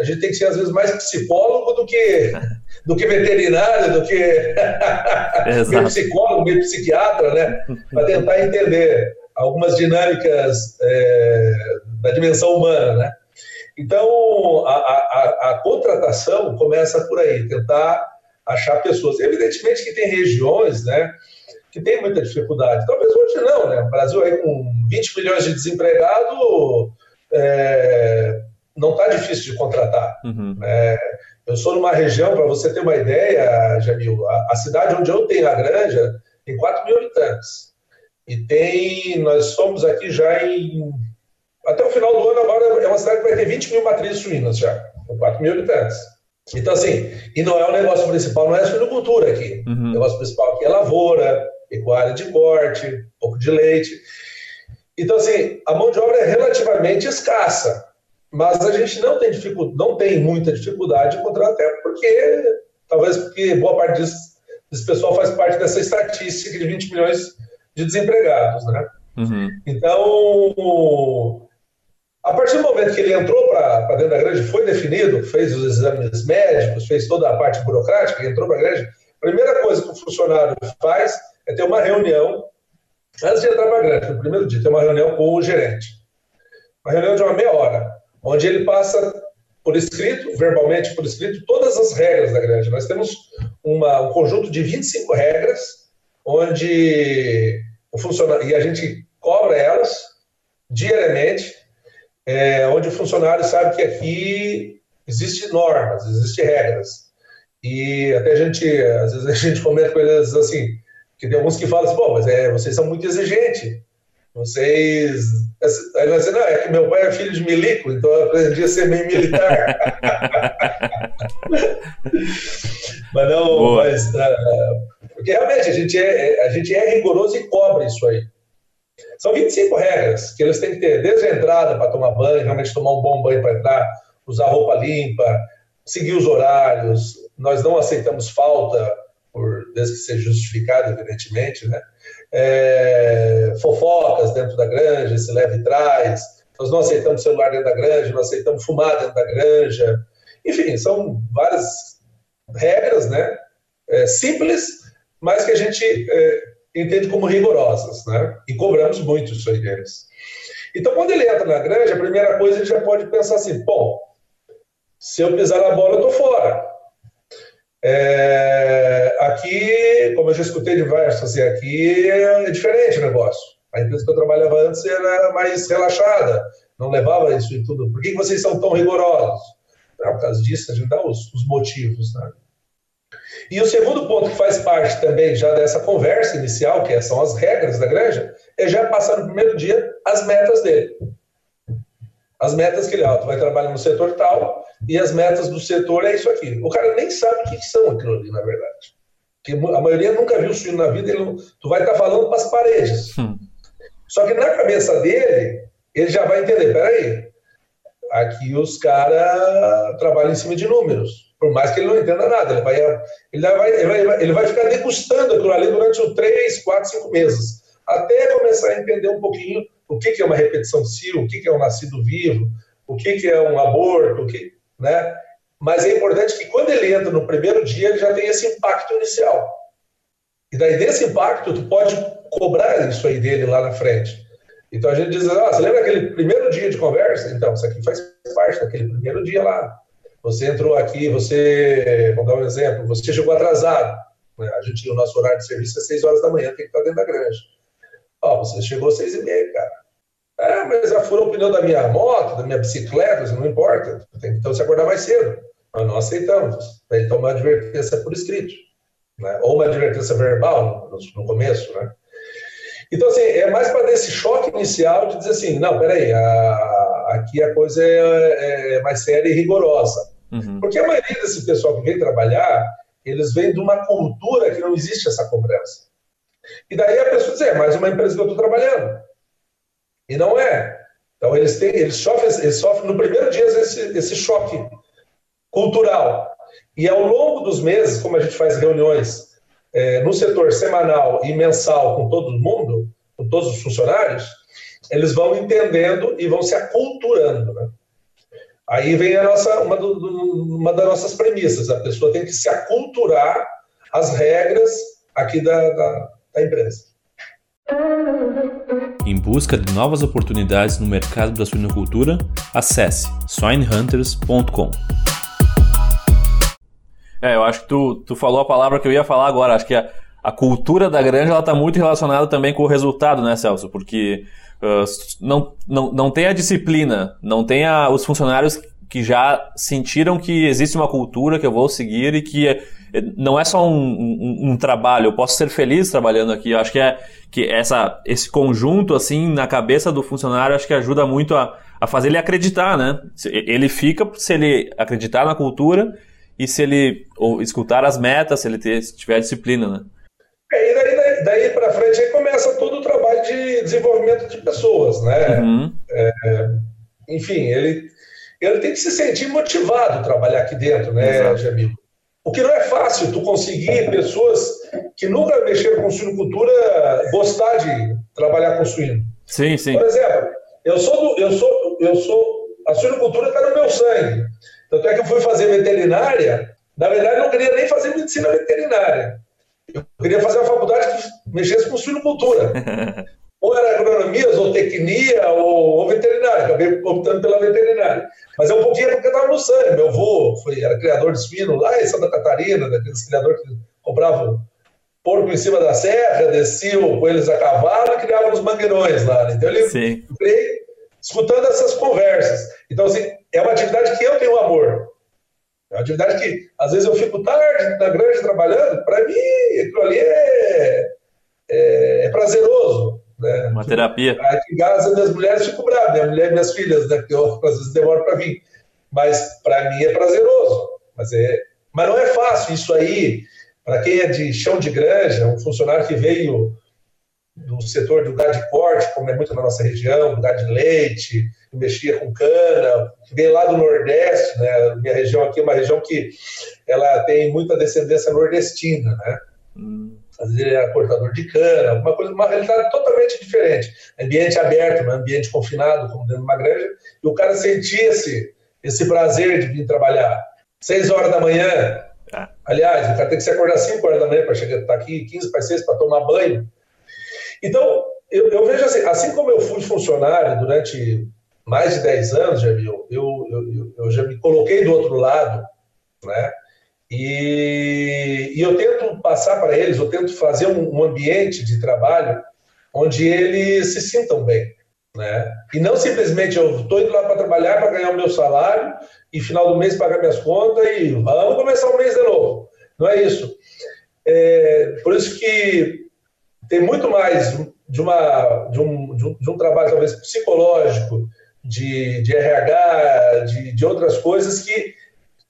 A gente tem que ser, às vezes, mais psicólogo do que, do que veterinário, do que meio psicólogo, meio psiquiatra, né? para tentar entender algumas dinâmicas é, da dimensão humana. Né? Então, a, a, a, contratação começa por aí, tentar achar pessoas. Evidentemente que tem regiões né, que tem muita dificuldade. Talvez hoje não, né? O Brasil aí com 20 milhões de desempregados é, não está difícil de contratar. Uhum. É, eu sou numa região, para você ter uma ideia, Jamil, a, a, cidade onde eu tenho a granja tem 4 mil habitantes. E tem, nós somos aqui já em até o final do ano, agora uma cidade que vai ter 20 mil matrizes suínas já, com 4 mil habitantes. Então, assim, e não é o negócio principal, não é a suinocultura aqui. Uhum. O negócio principal aqui é lavoura, pecuária de corte, um pouco de leite. Então, assim, a mão de obra é relativamente escassa, mas a gente não tem, dificuldade, não tem muita dificuldade de encontrar até porque, talvez porque boa parte disso, desse pessoal faz parte dessa estatística de 20 milhões de desempregados, né? Uhum. Então, a partir do momento que ele entrou para dentro da grande, foi definido, fez os exames médicos, fez toda a parte burocrática, entrou para a grande, a primeira coisa que o funcionário faz é ter uma reunião, antes de entrar para a grande, no primeiro dia, ter uma reunião com o gerente. Uma reunião de uma meia hora, onde ele passa por escrito, verbalmente por escrito, todas as regras da grande. Nós temos uma, um conjunto de 25 regras, onde o funcionário, e a gente cobra elas diariamente, é, onde o funcionário sabe que aqui existem normas, existem regras. E até a gente, às vezes a gente comenta com eles assim, que tem alguns que falam assim, bom, mas é, vocês são muito exigentes. Vocês. Aí nós dizemos, não, é que meu pai é filho de milico, então eu aprendi a ser meio militar. mas não, Boa. mas. Uh, porque realmente a gente, é, a gente é rigoroso e cobre isso aí. São 25 regras que eles têm que ter desde a entrada para tomar banho, realmente tomar um bom banho para entrar, usar roupa limpa, seguir os horários. Nós não aceitamos falta, por, desde que seja justificado, evidentemente, né? É, fofocas dentro da granja, se leve e traz. Nós não aceitamos celular dentro da granja, não aceitamos fumar dentro da granja. Enfim, são várias regras, né? É, simples, mas que a gente é, entende como rigorosas, né? E cobramos muito isso aí deles. Então, quando ele entra na granja, a primeira coisa ele já pode pensar assim: bom, se eu pisar na bola, eu tô fora. É, aqui, como eu já escutei diversos, assim, aqui é diferente o negócio. A empresa que eu trabalhava antes era mais relaxada, não levava isso e tudo. Por que vocês são tão rigorosos? Por causa disso, a gente dá os, os motivos, né? E o segundo ponto que faz parte também já dessa conversa inicial, que são as regras da granja, é já passar no primeiro dia as metas dele. As metas que ele ó, vai trabalhar no setor tal, e as metas do setor é isso aqui. O cara nem sabe o que são aquilo ali, na verdade. Porque a maioria nunca viu suíno na vida, ele, tu vai estar falando para as paredes. Hum. Só que na cabeça dele, ele já vai entender, peraí, aqui os caras trabalham em cima de números por mais que ele não entenda nada, ele vai, ele vai, ele vai, ele vai ficar degustando aquilo ali durante os três, quatro, cinco meses, até começar a entender um pouquinho o que, que é uma repetição de cio, o que, que é um nascido vivo, o que, que é um aborto, o que, né? Mas é importante que quando ele entra no primeiro dia, ele já tem esse impacto inicial. E daí desse impacto, tu pode cobrar isso aí dele lá na frente. Então a gente diz, ah, você lembra aquele primeiro dia de conversa? Então, isso aqui faz parte daquele primeiro dia lá. Você entrou aqui, você, vamos dar um exemplo, você chegou atrasado. Né? A gente, o nosso horário de serviço é 6 horas da manhã, tem que estar dentro da granja. Ó, você chegou às 6 e meia, cara. Ah, mas já furou o pneu da minha moto, da minha bicicleta, não importa. Tem que então se acordar mais cedo. Nós não aceitamos. Tem que tomar advertência por escrito. Né? Ou uma advertência verbal no, começo, né? Então, assim, é mais para desse choque inicial de dizer assim, não, peraí, a, aqui a coisa é, é, mais séria e rigorosa. Uhum. Porque a maioria desse pessoal que vem trabalhar, eles vêm de uma cultura que não existe essa cobrança. E daí a pessoa diz, é mais uma empresa que eu estou trabalhando. E não é. Então eles têm, eles sofrem, eles sofrem no primeiro dia esse, esse choque cultural. E ao longo dos meses, como a gente faz reuniões é, no setor semanal e mensal com todo mundo, com todos os funcionários, eles vão entendendo e vão se aculturando. Né? Aí vem a nossa, uma, do, uma das nossas premissas: a pessoa tem que se aculturar às regras aqui da, da, da empresa. Em busca de novas oportunidades no mercado da suinocultura, acesse swinehunters.com. É, eu acho que tu, tu falou a palavra que eu ia falar agora. Acho que a, a cultura da granja está muito relacionada também com o resultado, né, Celso? Porque uh, não, não, não tem a disciplina, não tem a, os funcionários que já sentiram que existe uma cultura que eu vou seguir e que é, não é só um, um, um, trabalho, eu posso ser feliz trabalhando aqui. Eu acho que é que essa, esse conjunto assim na cabeça do funcionário acho que ajuda muito a, a fazer ele acreditar, né? Ele fica se ele acreditar na cultura e se ele escutar as metas, se ele ter, se tiver disciplina, né? É, e daí, daí, daí para frente aí começa todo o trabalho de desenvolvimento de pessoas, né? Uhum. É, enfim, ele, ele tem que se sentir motivado a trabalhar aqui dentro, né, Exato. Jamil? O que não é fácil, tu conseguir pessoas que nunca mexeram com suinocultura gostar de trabalhar com suíno. Sim, sim. Por exemplo, eu sou, do, eu sou, eu sou, a suinocultura está no meu sangue. Tanto é que eu fui fazer veterinária, na verdade não queria nem fazer medicina veterinária. Eu queria fazer uma faculdade que mexesse com suinocultura. ou era agronomia, zootecnia ou, ou veterinária. Acabei optando pela veterinária. Mas é um pouquinho porque estava no sangue. Meu avô foi, era criador de suíno lá em Santa Catarina, daqueles criadores que compravam porco em cima da serra, desciam com eles a cavalo e criavam os mangueirões lá. Né? Então ele Sim. escutando essas conversas. Então, assim, é uma atividade que eu tenho amor. É uma atividade que, às vezes, eu fico tarde na grande trabalhando, para mim, aquilo ali é, é, é prazeroso. Né? Uma terapia. Aqui em casa, minhas mulheres ficam bravas, minha mulher e minhas filhas, né? que eu, às vezes demoro para vir. Mas, para mim, é prazeroso. Mas, é, mas não é fácil isso aí. Para quem é de chão de granja, um funcionário que veio do setor do gado de corte, como é muito na nossa região, do gado de leite, mexia com cana, veio lá do Nordeste, né? Minha região aqui é uma região que ela tem muita descendência nordestina, né? Hum. Às vezes ele era cortador de cana, uma coisa, uma realidade totalmente diferente. Ambiente aberto, um ambiente confinado, como dentro de uma granja, e o cara sentia esse, esse prazer de vir trabalhar. Seis horas da manhã, ah. aliás, o cara tem que se acordar cinco horas da manhã para chegar, estar tá aqui, 15 para seis para tomar banho. Então, eu, eu, vejo assim, assim como eu fui funcionário durante mais de 10 anos, viu, eu, eu, eu já me coloquei do outro lado, né? E, e eu tento passar para eles, eu tento fazer um, um ambiente de trabalho onde eles se sintam bem. Né? E não simplesmente eu estou indo lá para trabalhar para ganhar o meu salário e final do mês pagar minhas contas e vamos começar o mês de novo. Não é isso. É, por isso que tem muito mais de, uma, de, um, de, um, de um trabalho talvez psicológico, de, de RH, de, de outras coisas que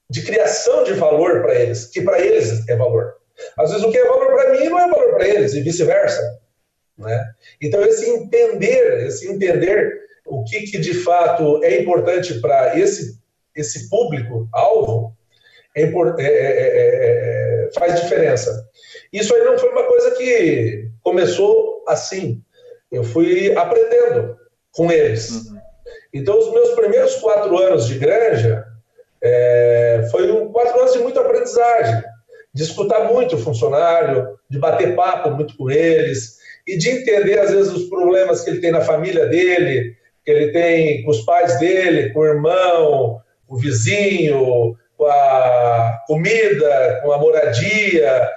de criação de valor para eles, que para eles é valor. Às vezes o que é valor para mim não é valor para eles e vice-versa, né? Então esse entender, esse entender o que, que de fato é importante para esse esse público alvo é, é, é, faz diferença. Isso aí não foi uma coisa que começou assim. Eu fui aprendendo com eles. Uhum. Então, os meus primeiros quatro anos de granja é, foi um, quatro anos de muita aprendizagem, de escutar muito o funcionário, de bater papo muito com eles e de entender, às vezes, os problemas que ele tem na família dele, que ele tem com os pais dele, com o irmão, com o vizinho, com a comida, com a moradia,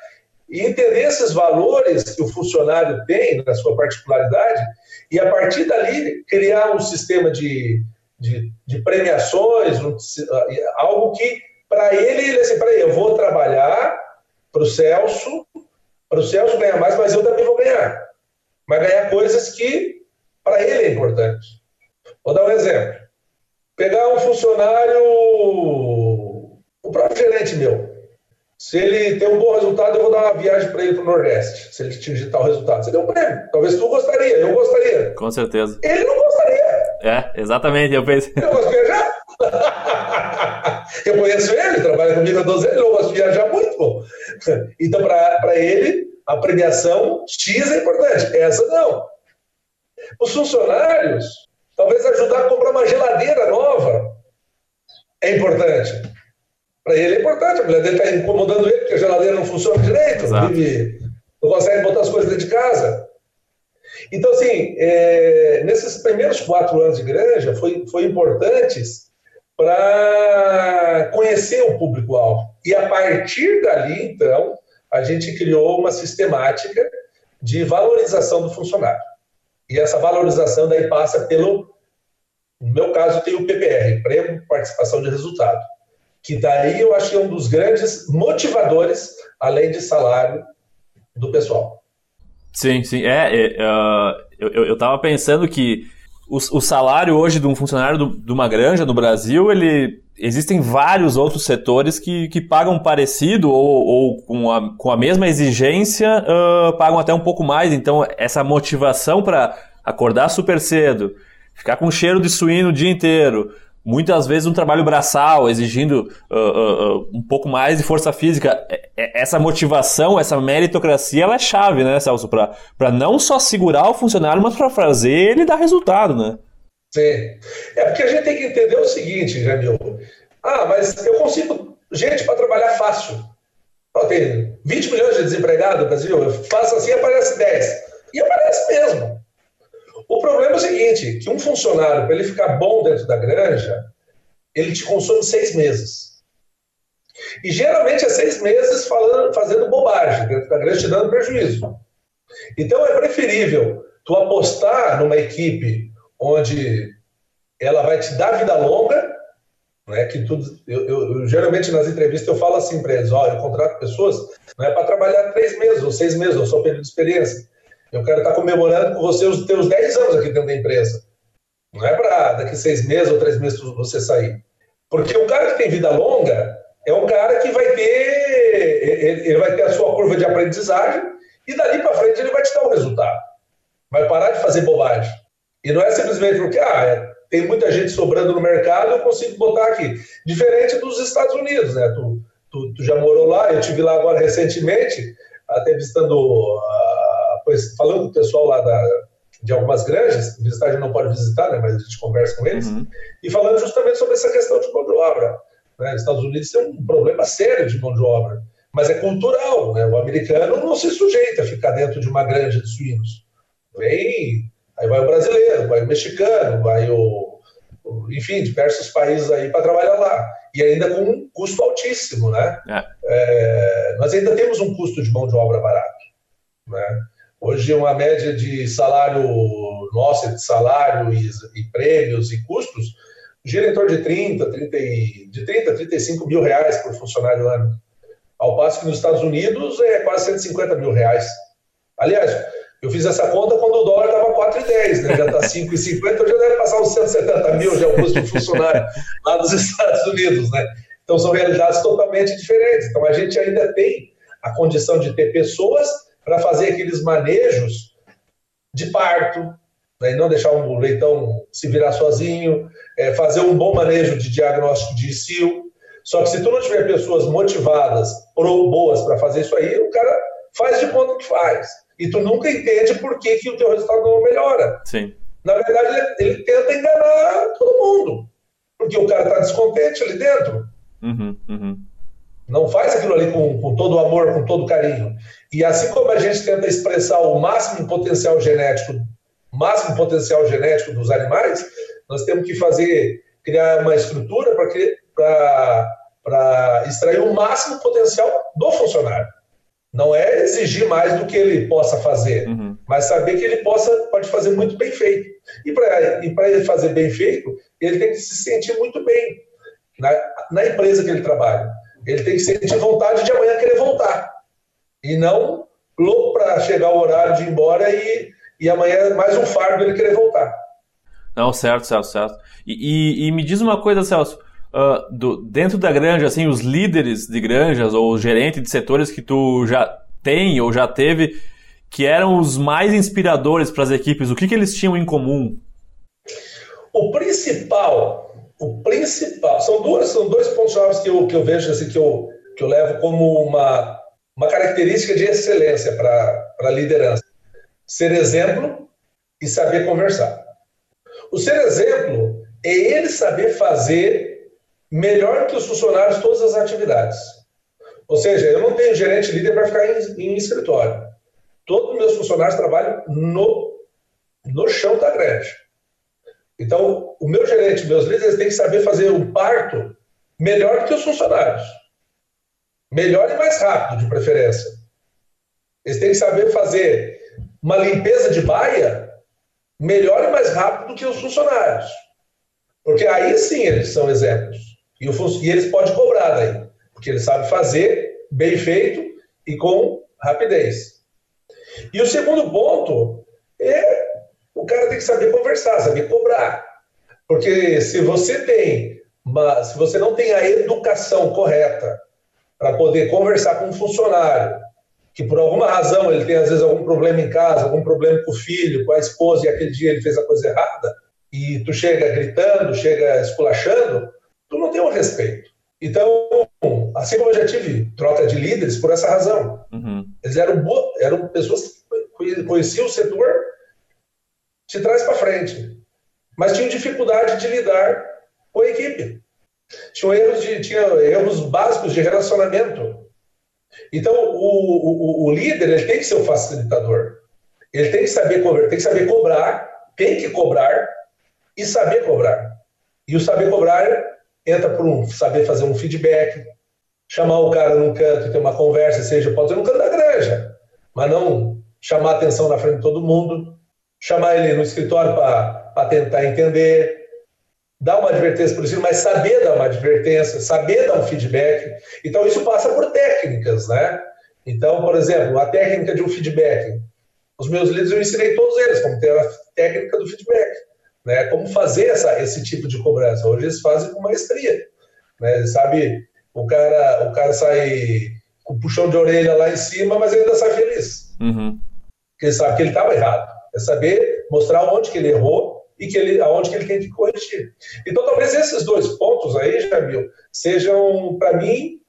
e entender esses valores que o funcionário tem na sua particularidade e a partir dali criar um sistema de, de, de premiações, um, algo que para ele, ele assim, peraí, eu vou trabalhar para o Celso, para o Celso ganhar mais, mas eu também vou ganhar. Mas ganhar coisas que para ele é importante. Vou dar um exemplo. Pegar um funcionário, o próprio gerente meu, se ele tem um bom resultado, eu vou dar uma viagem para ele para o Nordeste. Se ele atingir tal resultado. Você deu um prêmio. Talvez tu gostaria, eu gostaria. Com certeza. Ele não gostaria. É, exatamente. Eu pensei. Eu gosto de viajar. eu conheço ele, trabalha comigo há 12 anos, eu gosto de viajar muito. Pô. Então, para ele, a premiação X é importante, essa não. Os funcionários, talvez ajudar a comprar uma geladeira nova é importante. Para ele é importante, a mulher dele está incomodando ele porque a geladeira não funciona direito, vive, não consegue botar as coisas dentro de casa. Então, assim, é, nesses primeiros quatro anos de granja, foi, foi importantes para conhecer o público-alvo. E a partir dali, então, a gente criou uma sistemática de valorização do funcionário. E essa valorização daí passa pelo, no meu caso, tem o PPR, Prêmio Participação de Resultado, que daí eu acho que é um dos grandes motivadores, além de salário, do pessoal. Sim, sim. É, é uh, eu, estava pensando que o, o, salário hoje de um funcionário do, de uma granja no Brasil, ele existem vários outros setores que, que pagam parecido ou, ou com, a, com a mesma exigência uh, pagam até um pouco mais. Então, essa motivação para acordar super cedo, ficar com cheiro de suíno o dia inteiro, muitas vezes um trabalho braçal, exigindo uh, uh, um pouco mais de força física. É, é, essa motivação, essa meritocracia, ela é chave, né, Celso? Para não só segurar o funcionário, mas para fazer ele dar resultado, né? Sim. É porque a gente tem que entender o seguinte, Jamil. Ah, mas eu consigo gente para trabalhar fácil. Oh, tem 20 milhões de desempregados no Brasil, eu faço assim aparece 10. E aparece mesmo. O problema é o seguinte, que um funcionário, para ele ficar bom dentro da granja, ele te consome seis meses. E geralmente é seis meses falando, fazendo bobagem, dentro da granja te dando prejuízo. Então é preferível tu apostar numa equipe onde ela vai te dar vida longa, né, que tudo, eu, eu, eu geralmente nas entrevistas eu falo assim para eles, olha, eu contrato pessoas não é para trabalhar três meses ou seis meses, ou só período de experiência. Eu quero estar comemorando com você os teus 10 anos aqui dentro da empresa. Não é para daqui seis meses ou três meses você sair. Porque o cara que tem vida longa é um cara que vai ter, ele vai ter a sua curva de aprendizagem e dali para frente ele vai te dar o resultado. Vai parar de fazer bobagem. E não é simplesmente porque ah, é, tem muita gente sobrando no mercado, eu consigo botar aqui. Diferente dos Estados Unidos, né? Tu, tu, tu já morou lá, eu tive lá agora recentemente, até visitando pois, falando com o pessoal lá da, de algumas granjas, visitar a gente não pode visitar, né, mas a gente conversa com eles, uhum. e falando justamente sobre essa questão de mão de obra. Né? Os Estados Unidos tem um problema sério de mão de obra, mas é cultural. Né? O americano não se sujeita a ficar dentro de uma granja de suínos. Vem, aí vai o brasileiro, vai o mexicano, vai o, o enfim, diversos países aí para trabalhar lá. E ainda com um custo altíssimo, né? É. É, nós ainda temos um custo de mão de obra barato, né? Hoje, uma média de salário nossa, de salário e, e, prêmios e custos, gira em torno de 30, 30, de 30 35 mil reais por funcionário ano. Ao passo que nos Estados Unidos é quase 150 mil reais. Aliás, eu fiz essa conta quando o dólar estava 4,10, né? já está 5,50, já deve passar uns 170 mil já o custo do funcionário lá nos Estados Unidos. Né? Então são realidades totalmente diferentes. Então a gente ainda tem a condição de ter pessoas para fazer aqueles manejos de parto, né, e não deixar um leitão se virar sozinho, é, fazer um bom manejo de diagnóstico de ICIL. Só que se tu não tiver pessoas motivadas ou boas para fazer isso aí, o cara faz de conta que faz. E tu nunca entende por que, que o teu resultado não melhora. Sim. Na verdade, ele, ele tenta enganar todo mundo. Porque o cara está descontente ali dentro. Uhum, uhum. Não faz aquilo ali com, com todo o amor, com todo o carinho. E assim como a gente tenta expressar o máximo potencial genético, máximo potencial genético dos animais, nós temos que fazer, criar uma estrutura para extrair o máximo potencial do funcionário. Não é exigir mais do que ele possa fazer, uhum. mas saber que ele possa, pode fazer muito bem feito. E para ele fazer bem feito, ele tem que se sentir muito bem na, na empresa que ele trabalha. Ele tem que sentir vontade de amanhã querer voltar. E não louco para chegar o horário de ir embora e, e amanhã é mais um fardo ele querer voltar. Não, certo, certo, certo. E, e, e me diz uma coisa, Celso. Uh, do, dentro da granja, assim, os líderes de granjas ou os gerentes de setores que tu já tem ou já teve, que eram os mais inspiradores para as equipes, o que, que eles tinham em comum? O principal, o principal são duas, são dois pontos chaves que eu, que eu vejo assim que eu, que eu levo como uma, uma característica de excelência para a liderança: ser exemplo e saber conversar. O ser exemplo é ele saber fazer melhor que os funcionários todas as atividades. Ou seja, eu não tenho gerente líder para ficar em, em escritório. Todos os meus funcionários trabalham no, no chão da grande. Então, o meu gerente, meus líderes têm que saber fazer um parto melhor que os funcionários. Melhor e mais rápido, de preferência. Eles têm que saber fazer uma limpeza de baia melhor e mais rápido que os funcionários. Porque aí sim eles são exemplos. E, o, e eles podem cobrar daí. Porque eles sabem fazer bem feito e com rapidez. E o segundo ponto é o cara tem que saber conversar, saber cobrar. Porque se você tem, uma, se você não tem a educação correta para poder conversar com um funcionário, que por alguma razão ele tem às vezes algum problema em casa, algum problema com o filho, com a esposa, e aquele dia ele fez a coisa errada, e tu chega gritando, chega esculachando, tu não tem o um respeito. Então, assim como eu já tive troca de líderes por essa razão. Uhum. Eles eram, eram pessoas que conheciam o setor de trás para frente, mas tinham dificuldade de lidar com a equipe. Tinham erros, de, tinha erros básicos de relacionamento. Então, o, o, o líder ele tem que ser o facilitador. Ele tem que saber tem que saber cobrar, tem que cobrar e saber cobrar. E o saber cobrar entra por um saber fazer um feedback, chamar o cara num canto e ter uma conversa, seja pode ser no canto da granja, mas não chamar atenção na frente de todo mundo, chamar ele no escritório para tentar entender, dar uma advertência por isso, mas saber dar uma advertência, saber dar um feedback. Então, isso passa por técnicas, né? Então, por exemplo, a técnica de um feedback. Os meus líderes eu ensinei todos eles como ter a técnica do feedback, né? Como fazer essa, esse tipo de cobrança. Hoje eles fazem com maestria, né? Sabe, o cara, o cara sai com o puxão de orelha lá em cima, mas ele ainda sai feliz. Uhum. Porque ele sabe que ele estava errado. É saber mostrar onde que ele errou e que ele, aonde que ele tem que corrigir. Então, talvez esses dois pontos aí, Jamil, sejam, para mim,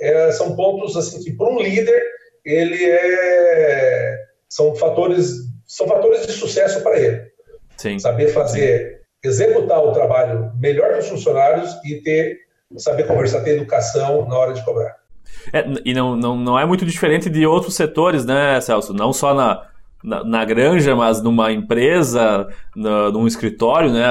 é, são pontos assim que, para um líder, ele é, são fatores são fatores de sucesso para ele. Sim. Saber fazer, executar o trabalho melhor que os funcionários e ter saber conversar, ter educação na hora de cobrar. É, e não, não, não é muito diferente de outros setores, né, Celso? Não só na, na, na, granja, mas numa empresa, na, num escritório, né?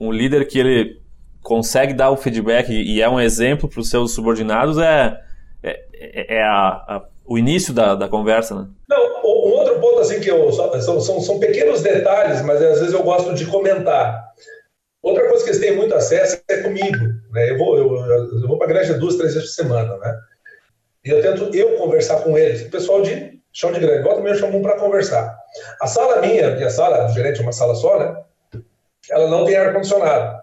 Um líder que ele consegue dar o feedback e é um exemplo para os seus subordinados é, é, é a, a, o início da, da conversa, né? Não, um outro ponto assim que eu, são, são, são pequenos detalhes, mas às vezes eu gosto de comentar. Outra coisa que eles têm muito acesso é comigo, né? Eu vou, eu, eu vou para a granja duas, três vezes por semana, né? E eu tento eu conversar com eles, o pessoal de chão de grande. Volta meio chamam para conversar. A sala minha, que a sala gerente é uma sala só, né? Ela não tem ar-condicionado.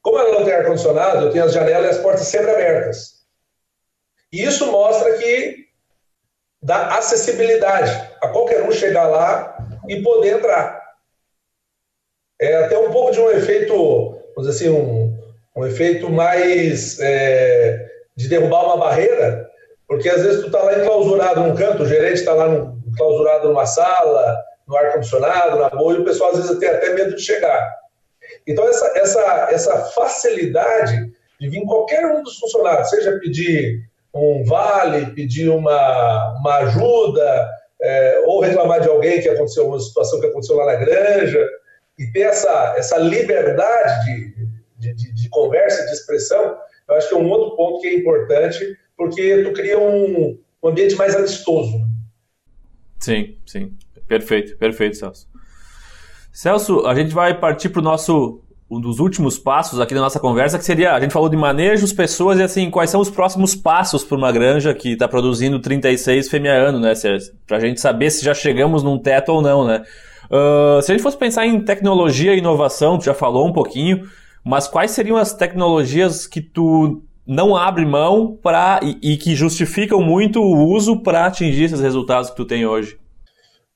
Como ela não tem ar-condicionado, eu tenho as janelas e as portas sempre abertas. E isso mostra que dá acessibilidade a qualquer um chegar lá e poder entrar. É até um pouco de um efeito, vamos dizer assim, um, um efeito mais é, de derrubar uma barreira, porque às vezes tu está lá enclausurado num canto, o gerente está lá enclausurado numa sala, no ar-condicionado, na boa, e o pessoal às vezes tem até medo de chegar. Então, essa, essa, essa facilidade de vir qualquer um dos funcionários, seja pedir um vale, pedir uma, uma ajuda, é, ou reclamar de alguém que aconteceu, uma situação que aconteceu lá na granja, e ter essa, essa liberdade de, de, de conversa e de expressão, eu acho que é um outro ponto que é importante porque tu cria um, um ambiente mais amistoso. Sim, sim. Perfeito, perfeito, Celso. Celso, a gente vai partir para o nosso um dos últimos passos aqui da nossa conversa, que seria, a gente falou de manejos, pessoas e assim, quais são os próximos passos para uma granja que está produzindo 36 fêmea ano, né? Para a gente saber se já chegamos num teto ou não, né? Uh, se a gente fosse pensar em tecnologia e inovação, tu já falou um pouquinho, mas quais seriam as tecnologias que tu não abre mão para e, e, que justificam muito o uso para atingir esses resultados que tu tem hoje?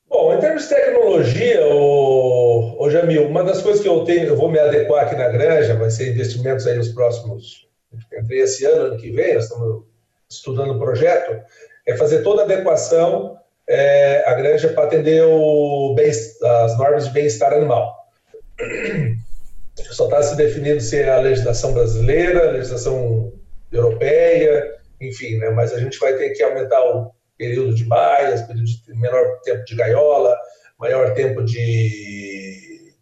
Bom, em termos de tecnologia, o, ô Jamil, uma das coisas que eu tenho, eu vou me adequar aqui na granja, vai ser investimentos aí nos próximos, entre esse ano ano que vem, nós estamos estudando o projeto, é fazer toda a adequação é, a granja para atender o bem, as normas de bem-estar animal. Só está se definindo se é a legislação brasileira, a legislação europeia, enfim, né? mas a gente vai ter que aumentar o período de baias, período de menor tempo de gaiola, maior tempo de,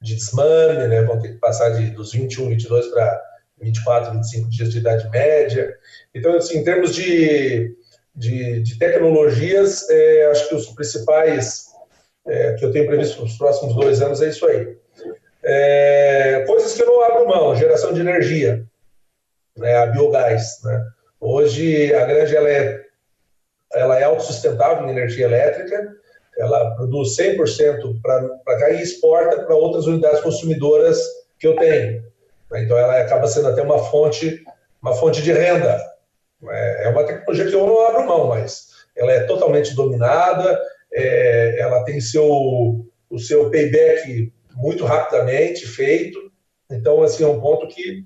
de desmame, né? vão ter que passar de, dos 21, 22 para 24, 25 dias de idade média. Então, assim, em termos de, de, de tecnologias, é, acho que os principais é, que eu tenho previsto para os próximos dois anos é isso aí. É, coisas que eu não abro mão, geração de energia, né, a biogás. Né? Hoje a granja ela é, ela é autossustentável em energia elétrica, ela produz 100% para cá e exporta para outras unidades consumidoras que eu tenho. Né? Então ela acaba sendo até uma fonte, uma fonte de renda. É, é uma tecnologia que eu não abro mão, mas ela é totalmente dominada, é, ela tem seu, o seu payback muito rapidamente feito. Então, assim, é um ponto que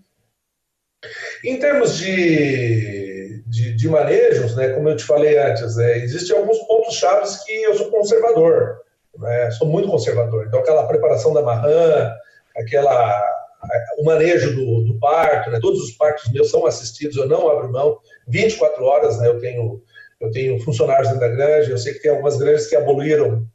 em termos de, de, de manejos, né, como eu te falei antes, é, existem alguns pontos chaves que eu sou conservador, né, sou muito conservador. Então, aquela preparação da marrã, aquela o manejo do, do parto, né, todos os partos meus são assistidos, eu não abro mão, 24 horas, né, eu tenho eu tenho funcionários dentro da granja, eu sei que tem algumas granjas que aboliram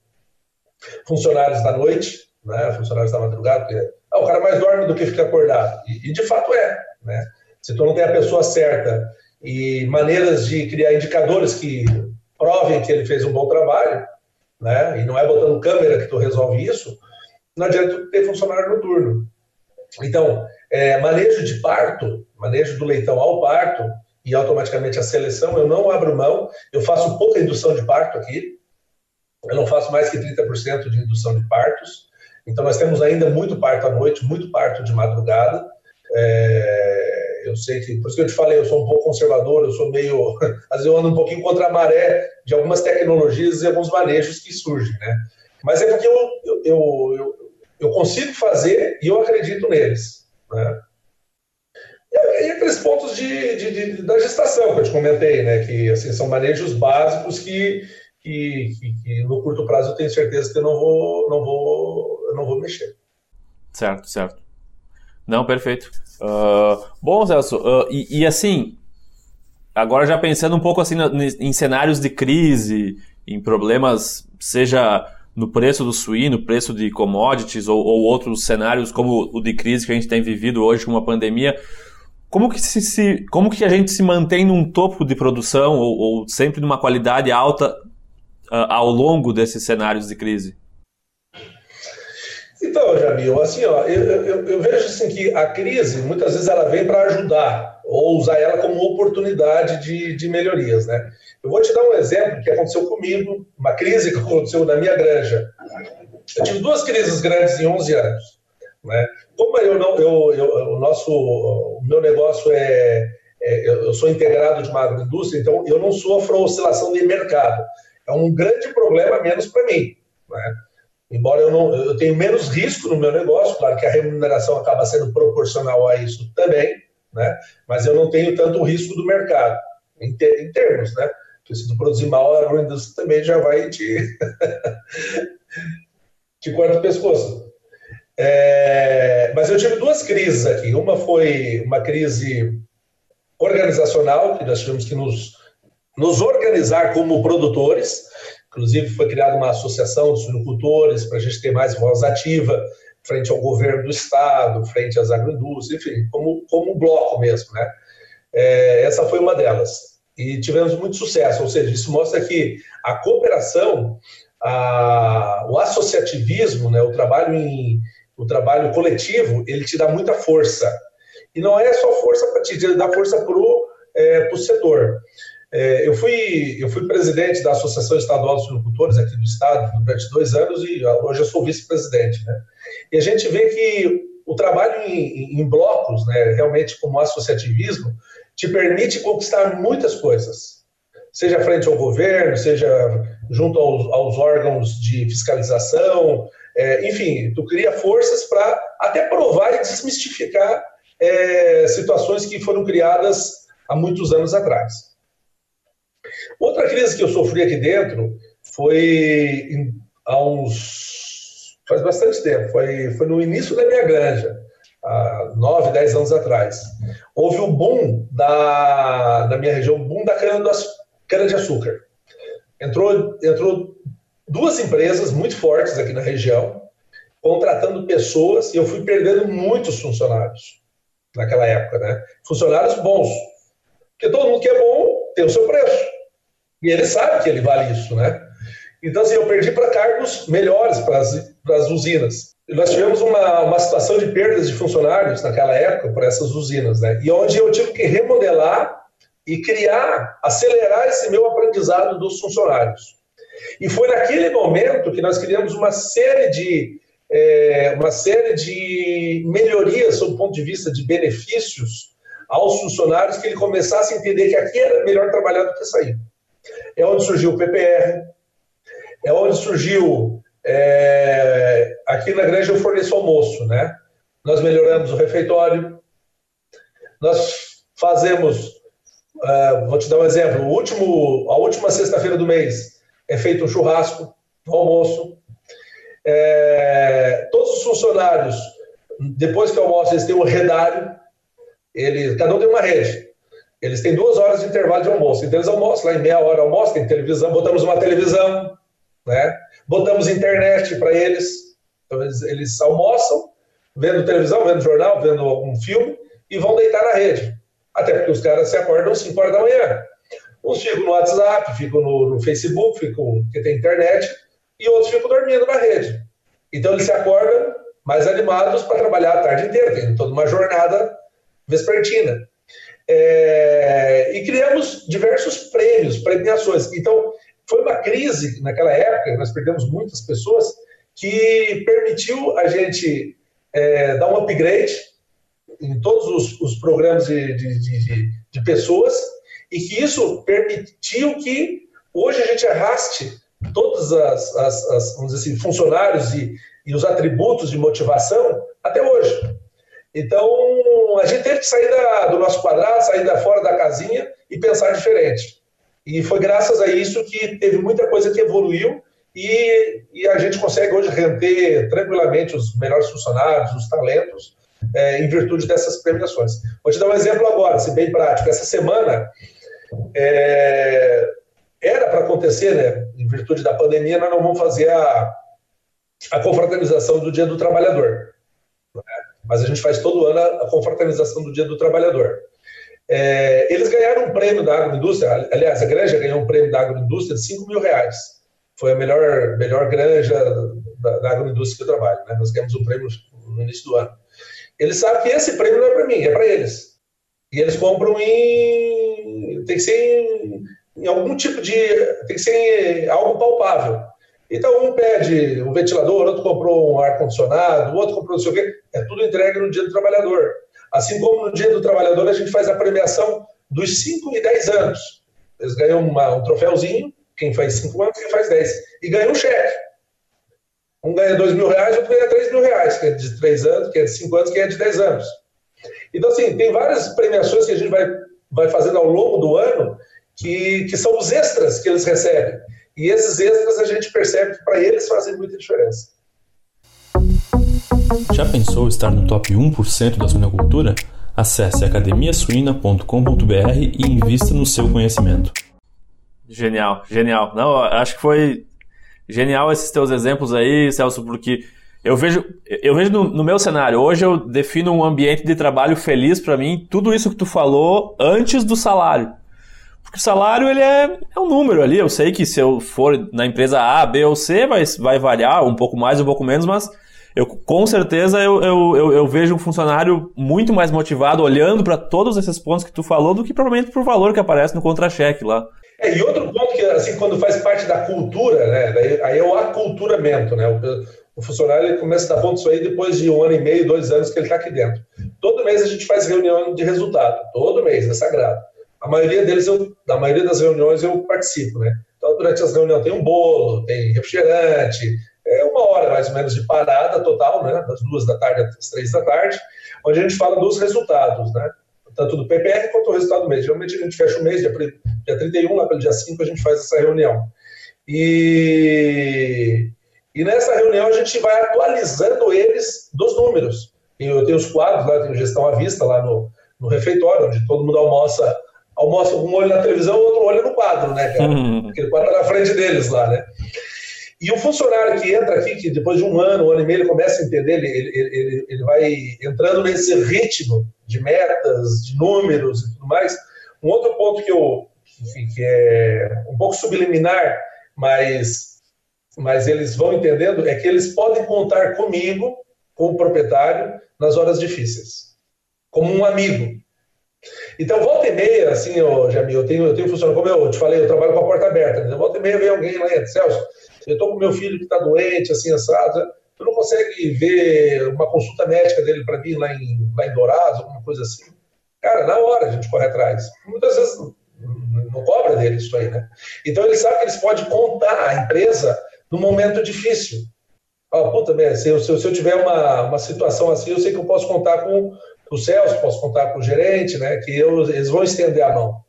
funcionários da noite, né, funcionários da madrugada, porque ah, o cara mais dorme do que fica acordado. E, e de fato é, né? Se tu não tem a pessoa certa e maneiras de criar indicadores que provem que ele fez um bom trabalho, né? E não é botando câmera que tu resolve isso, não adianta tu ter funcionário noturno. Então, é, manejo de parto, manejo do leitão ao parto e automaticamente a seleção, eu não abro mão, eu faço pouca indução de parto aqui, eu não faço mais que 30% de indução de partos, então nós temos ainda muito parto à noite, muito parto de madrugada, é, eu sei que, por isso que eu te falei, eu sou um pouco conservador, eu sou meio. Às vezes eu ando um pouquinho contra a maré de algumas tecnologias e alguns manejos que surgem, né? Mas é porque eu, eu, eu, eu consigo fazer e eu acredito neles, né? E, aqueles pontos de, de, de, da gestação que eu te comentei, né? Que assim, são manejos básicos que, que, que, que, no curto prazo eu tenho certeza que eu não vou, não vou, eu não vou mexer. Certo, certo. Não, perfeito. Uh, bom, Celso, uh, e, e, assim, agora já pensando um pouco assim em cenários de crise, em problemas, seja no preço do suíno, preço de commodities ou, ou, outros cenários como o de crise que a gente tem vivido hoje com uma pandemia, como que, se, se como que a gente se mantém num topo de produção ou, ou sempre numa qualidade alta ao longo desses cenários de crise? Então, Jamil, assim, ó, eu, eu, eu, vejo assim que a crise, muitas vezes, ela vem para ajudar, ou usar ela como oportunidade de, de melhorias, né? Eu vou te dar um exemplo que aconteceu comigo, uma crise que aconteceu na minha granja. Eu tive duas crises grandes em 11 anos, né? Como eu não, eu, eu o nosso, o meu negócio é, é, eu sou integrado de uma agroindústria, então eu não sofro oscilação de mercado. É um grande problema menos para mim, né? Embora eu não, eu tenho menos risco no meu negócio, claro que a remuneração acaba sendo proporcional a isso também, né? Mas eu não tenho tanto risco do mercado em, ter, em termos, né? Porque se tu produzir mal, a agroindústria também já vai te te corta o pescoço. É, mas eu tive duas crises aqui. Uma foi uma crise organizacional, que nós tivemos que nos, nos organizar como produtores, Inclusive, foi criada uma associação de suinocultores para a gente ter mais voz ativa frente ao governo do Estado, frente às agroindústrias, enfim, como, como bloco mesmo. Né? É, essa foi uma delas. E tivemos muito sucesso, ou seja, isso mostra que a cooperação, a, o associativismo, né, o, trabalho em, o trabalho coletivo, ele te dá muita força. E não é só força para ele dá força para o é, setor. É, eu, fui, eu fui presidente da Associação Estadual dos Suinocultores aqui do Estado durante dois anos e hoje eu sou vice-presidente. Né? E a gente vê que o trabalho em, em blocos, né, realmente como associativismo, te permite conquistar muitas coisas. Seja frente ao governo, seja junto aos, aos órgãos de fiscalização, É, enfim, tu cria forças para até provar e desmistificar é, situações que foram criadas há muitos anos atrás. Outra crise que eu sofri aqui dentro foi há uns. faz bastante tempo, foi, foi no início da minha granja, há nove, dez anos atrás. Houve o um boom da, na minha região, boom da cana-de-açúcar. Entrou, entrou duas empresas muito fortes aqui na região, contratando pessoas, e eu fui perdendo muitos funcionários naquela época, né? Funcionários bons. Porque todo mundo que é bom tem o seu preço. E ele sabe que ele vale isso, né? Então, assim, eu perdi para cargos melhores para as usinas. Nós tivemos uma, uma situação de perdas de funcionários naquela época por essas usinas, né? E onde eu tive que remodelar e criar, acelerar esse meu aprendizado dos funcionários. E foi naquele momento que nós criamos uma série de é, uma série de melhorias sob o ponto de vista de benefícios aos funcionários que ele começasse a entender que aqui era melhor trabalhar do que sair. É onde surgiu o PPR, é onde surgiu é, aqui na granja eu forneço almoço, né? Nós melhoramos o refeitório, nós fazemos, uh, vou te dar um exemplo, o último, a última sexta-feira do mês é feito um churrasco no almoço. É, todos os funcionários, depois que almoçam, eles têm um redário, eles, cada um tem uma rede. Eles têm duas horas de intervalo de almoço. Então eles almoçam lá em meia hora, almoço, tem televisão, botamos uma televisão, né? Botamos internet para eles. Então eles, eles almoçam, vendo televisão, vendo jornal, vendo algum filme e vão deitar na rede. Até porque os caras se acordam às 5 horas da manhã. Uns ficam no WhatsApp, ficam no, no Facebook, ficam, porque tem internet, e outros ficam dormindo na rede. Então eles se acordam mais animados para trabalhar a tarde inteira, tem toda uma jornada vespertina. É, e criamos diversos prêmios, premiações. Então, foi uma crise naquela época, nós perdemos muitas pessoas, que permitiu a gente é, dar um upgrade em todos os, os programas de, de, de, de, pessoas e que isso permitiu que hoje a gente arraste todos as, as, as vamos dizer assim, funcionários e, e os atributos de motivação até hoje. Então, a gente teve que sair da, do nosso quadrado, sair da fora da casinha e pensar diferente. E foi graças a isso que teve muita coisa que evoluiu e, e a gente consegue hoje render tranquilamente os melhores funcionários, os talentos, é, em virtude dessas premiações. Vou te dar um exemplo agora, se bem prático. Essa semana é, era para acontecer, né? Em virtude da pandemia, nós não vamos fazer a, a confraternização do Dia do Trabalhador. Mas a gente faz todo ano a, confraternização do Dia do Trabalhador. É, eles ganharam um prêmio da agroindústria, aliás, a granja ganhou um prêmio da agroindústria de 5 mil reais. Foi a melhor, melhor granja da, da agroindústria que eu trabalho. Né? Nós ganhamos um prêmio no início do ano. Eles sabem que esse prêmio não é para mim, é para eles. E eles compram em. tem que ser em, em algum tipo de. tem que ser algo palpável. Então, um pede um ventilador, outro comprou um ar-condicionado, outro comprou não sei o quê. É tudo entregue no dia do trabalhador. Assim como no Dia do Trabalhador, a gente faz a premiação dos 5 e 10 anos. Eles ganham uma, um troféuzinho, quem faz 5 anos, quem faz 10. E ganham um cheque. Um ganha 2 mil reais, outro ganha 3 mil reais, que é de 3 anos, que é de 5 anos, que é de 10 anos. Então, assim, tem várias premiações que a gente vai, vai fazendo ao longo do ano, que, que são os extras que eles recebem. E esses extras a gente percebe que para eles fazem muita diferença. Já pensou estar no top 1% da suinocultura? Acesse academiasuina.com.br e invista no seu conhecimento. Genial, genial. Não, acho que foi genial esses teus exemplos aí, Celso, porque eu vejo, eu vejo no, no meu cenário. Hoje eu defino um ambiente de trabalho feliz para mim. Tudo isso que tu falou antes do salário. Porque o salário ele é, é um número ali. Eu sei que se eu for na empresa A, B ou C, vai, vai variar um pouco mais, um pouco menos, mas eu com certeza eu, eu, eu, eu vejo um funcionário muito mais motivado olhando para todos esses pontos que tu falou do que provavelmente para o valor que aparece no contra-cheque lá. É, e outro ponto que, assim, quando faz parte da cultura, né, aí é o aculturamento, né, o, o funcionário ele começa a dar ponto isso aí depois de um ano e meio, dois anos que ele está aqui dentro. Todo mês a gente faz reunião de resultado, todo mês, é sagrado. A maioria deles, eu, da maioria das reuniões eu participo, né. Então, durante as reuniões tem um bolo, tem refrigerante, é uma hora mais ou menos de parada total, né, das duas da tarde às três da tarde, onde a gente fala dos resultados, né, tanto do PPR quanto do resultado do mês. Geralmente a gente fecha o mês, dia, dia 31, lá pelo dia 5 a gente faz essa reunião. E, e nessa reunião a gente vai atualizando eles dos números. Eu tenho os quadros lá, tenho gestão à vista lá no, no refeitório, onde todo mundo almoça, almoça um olho na televisão, outro olho no quadro, né, cara? Uhum. Aquele quadro tá na frente deles lá, né? E o funcionário que entra aqui, que depois de um ano, um ano e meio, ele começa a entender, ele, ele, ele, ele vai entrando nesse ritmo de metas, de números e tudo mais. Um outro ponto que, eu, que é um pouco subliminar, mas, mas eles vão entendendo, é que eles podem contar comigo, com o proprietário, nas horas difíceis, como um amigo. Então, volta e meia, assim, ô, Jamil, eu tenho, eu tenho como eu te falei, eu trabalho com a porta aberta, né? volta e meia vem alguém lá Celso, eu estou com meu filho que está doente, assim, assado, tu não consegue ver uma consulta médica dele para mim lá em, lá em Dourados, alguma coisa assim? Cara, na hora a gente corre atrás. Muitas vezes não, cobra dele isso aí, né? Então ele sabe que eles podem contar a empresa no momento difícil. Ah, puta, se eu, se eu, tiver uma, uma situação assim, eu sei que eu posso contar com o Celso, posso contar com o gerente, né? Que eu, eles vão estender a mão.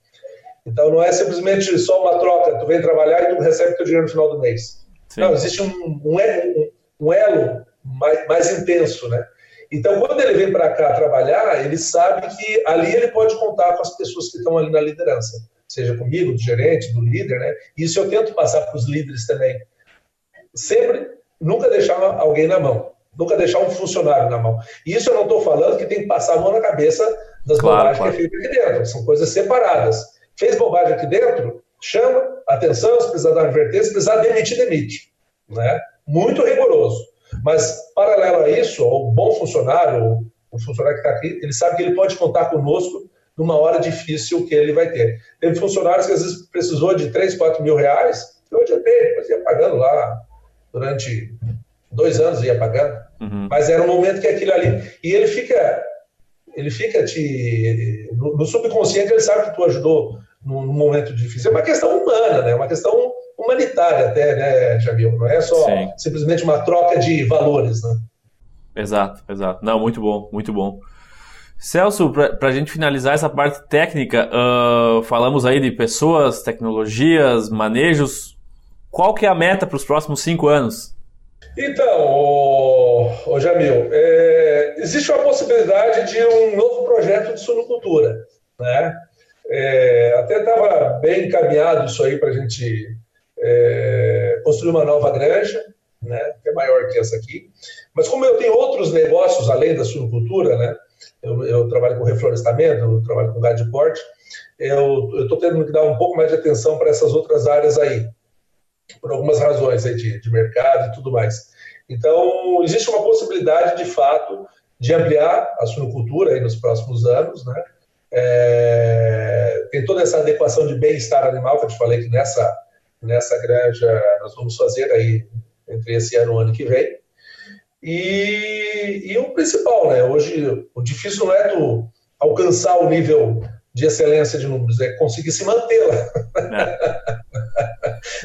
Então não é simplesmente só uma troca, tu vem trabalhar e tu recebe teu dinheiro no final do mês. Sim. Não, existe um, um, elo, um elo mais, mais intenso, né? Então, quando ele vem para cá trabalhar, ele sabe que ali ele pode contar com as pessoas que estão ali na liderança, seja comigo, do gerente, do líder, né? Isso eu tento passar para os líderes também. Sempre, nunca deixar alguém na mão, nunca deixar um funcionário na mão. E isso eu não estou falando que tem que passar a mão na cabeça das claro, bobagens claro. que é feito aqui dentro, são coisas separadas. Fez bobagem aqui dentro, chama, atenção, se precisar dar uma advertência, se precisar demitir, demite. Né? Muito rigoroso. Mas, paralelo a isso, o bom funcionário, o funcionário que está aqui, ele sabe que ele pode contar conosco numa hora difícil que ele vai ter. Teve funcionários que às vezes precisou de 3, 4 mil reais, eu adiantei, depois ia pagando lá durante dois anos, ia pagando. Uhum. Mas era um momento que aquilo ali. E ele fica. Ele fica te. No, no subconsciente, ele sabe que tu ajudou num, num momento difícil. É uma questão humana, né? É uma questão humanitária até, né, Jamil? Não é só Sim. simplesmente uma troca de valores, né? Exato, exato. Não, muito bom, muito bom. Celso, para a gente finalizar essa parte técnica, uh, falamos aí de pessoas, tecnologias, manejos. Qual que é a meta para os próximos cinco anos? Então, ô, ô Jamil, é, existe uma possibilidade de um novo projeto de suinocultura, né? É, até estava bem encaminhado isso aí para a gente é, construir uma nova granja, né, que é maior que essa aqui. Mas como eu tenho outros negócios além da suinocultura, né, eu, eu trabalho com reflorestamento, eu trabalho com gado de porte, eu estou tendo que dar um pouco mais de atenção para essas outras áreas aí, por algumas razões de, de mercado e tudo mais. Então, existe uma possibilidade, de fato, de ampliar a suinocultura aí nos próximos anos, né? É, tem toda essa adequação de bem-estar animal que eu te falei que nessa nessa granja nós vamos fazer aí entre esse ano e o ano que vem. E, e o principal, né? Hoje o difícil não é tu alcançar o nível de excelência de números, é conseguir se manter lá. É.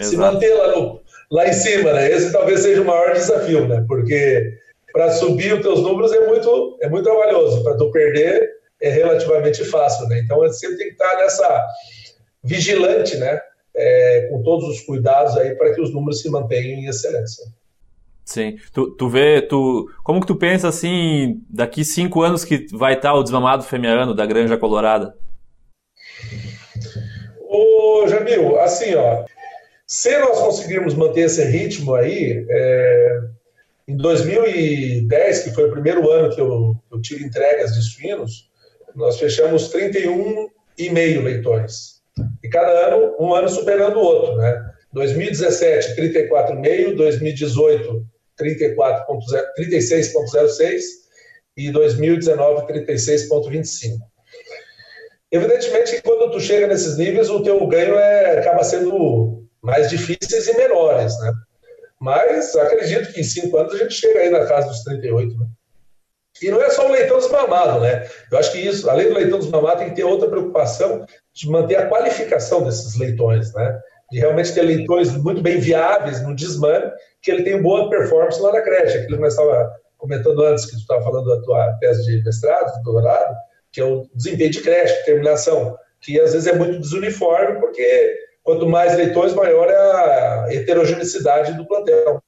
se manter lá, no, lá em cima, né? Esse talvez seja o maior desafio, né? Porque para subir os teus números é muito, é muito trabalhoso, para tu perder é relativamente fácil, né? Então você tem que estar nessa vigilante, né? é, com todos os cuidados aí para que os números se mantenham em excelência. Sim. Tu, tu vê, tu, como que tu pensa assim, daqui cinco anos que vai estar o desmamado fêmea da Granja Colorada? Ô, Jamil, assim, ó, se nós conseguirmos manter esse ritmo aí, é, em 2010, que foi o primeiro ano que eu, eu tive entregas de suínos, nós fechamos 31,5 leitões. E cada ano, um ano superando o outro, né? 2017, 34,5, 2018, 36,06 e 2019, 36,25. Evidentemente que quando tu chega nesses níveis, o teu ganho é, acaba sendo mais difíceis e menores, né? Mas acredito que em cinco anos a gente chega aí na casa dos 38, né? E não é só o leitão desmamado, né? Eu acho que isso, além do leitão desmamado, tem que ter outra preocupação de manter a qualificação desses leitões, né? de realmente ter leitões muito bem viáveis no desmame, que ele tem boa performance lá na creche. Aquilo que nós estávamos comentando antes, que tu estava falando da tua tese de mestrado, doutorado, que é o desempenho de creche, terminação, que às vezes é muito desuniforme, porque quanto mais leitões, maior é a heterogeneidade do plantel.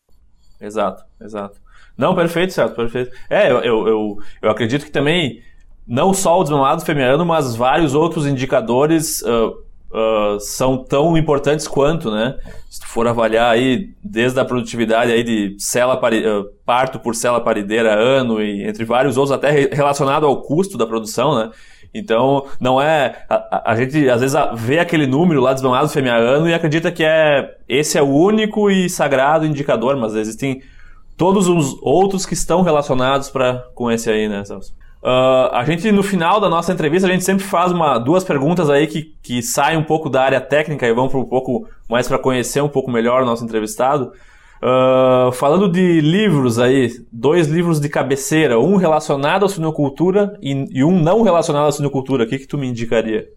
Exato, exato. Não, perfeito, certo, perfeito. É, eu, eu, eu, acredito que também, não só o desmamado femiano, mas vários outros indicadores uh, uh, são tão importantes quanto, né? Se tu for avaliar aí, desde a produtividade aí de cela pari, uh, parto por cela parideira ano e entre vários outros, até relacionado ao custo da produção, né? Então, não é. A, a, gente às vezes vê aquele número lá desmamado femiano e acredita que é esse é o único e sagrado indicador, mas existem todos os outros que estão relacionados para com esse aí, né, Celso? Uh, a gente, no final da nossa entrevista, a gente sempre faz uma, duas perguntas aí que, que saem um pouco da área técnica e vão para um pouco mais para conhecer um pouco melhor o nosso entrevistado. Uh, falando de livros aí, dois livros de cabeceira, um relacionado à suinocultura e, e um não relacionado à suinocultura, o que, que tu me indicaria?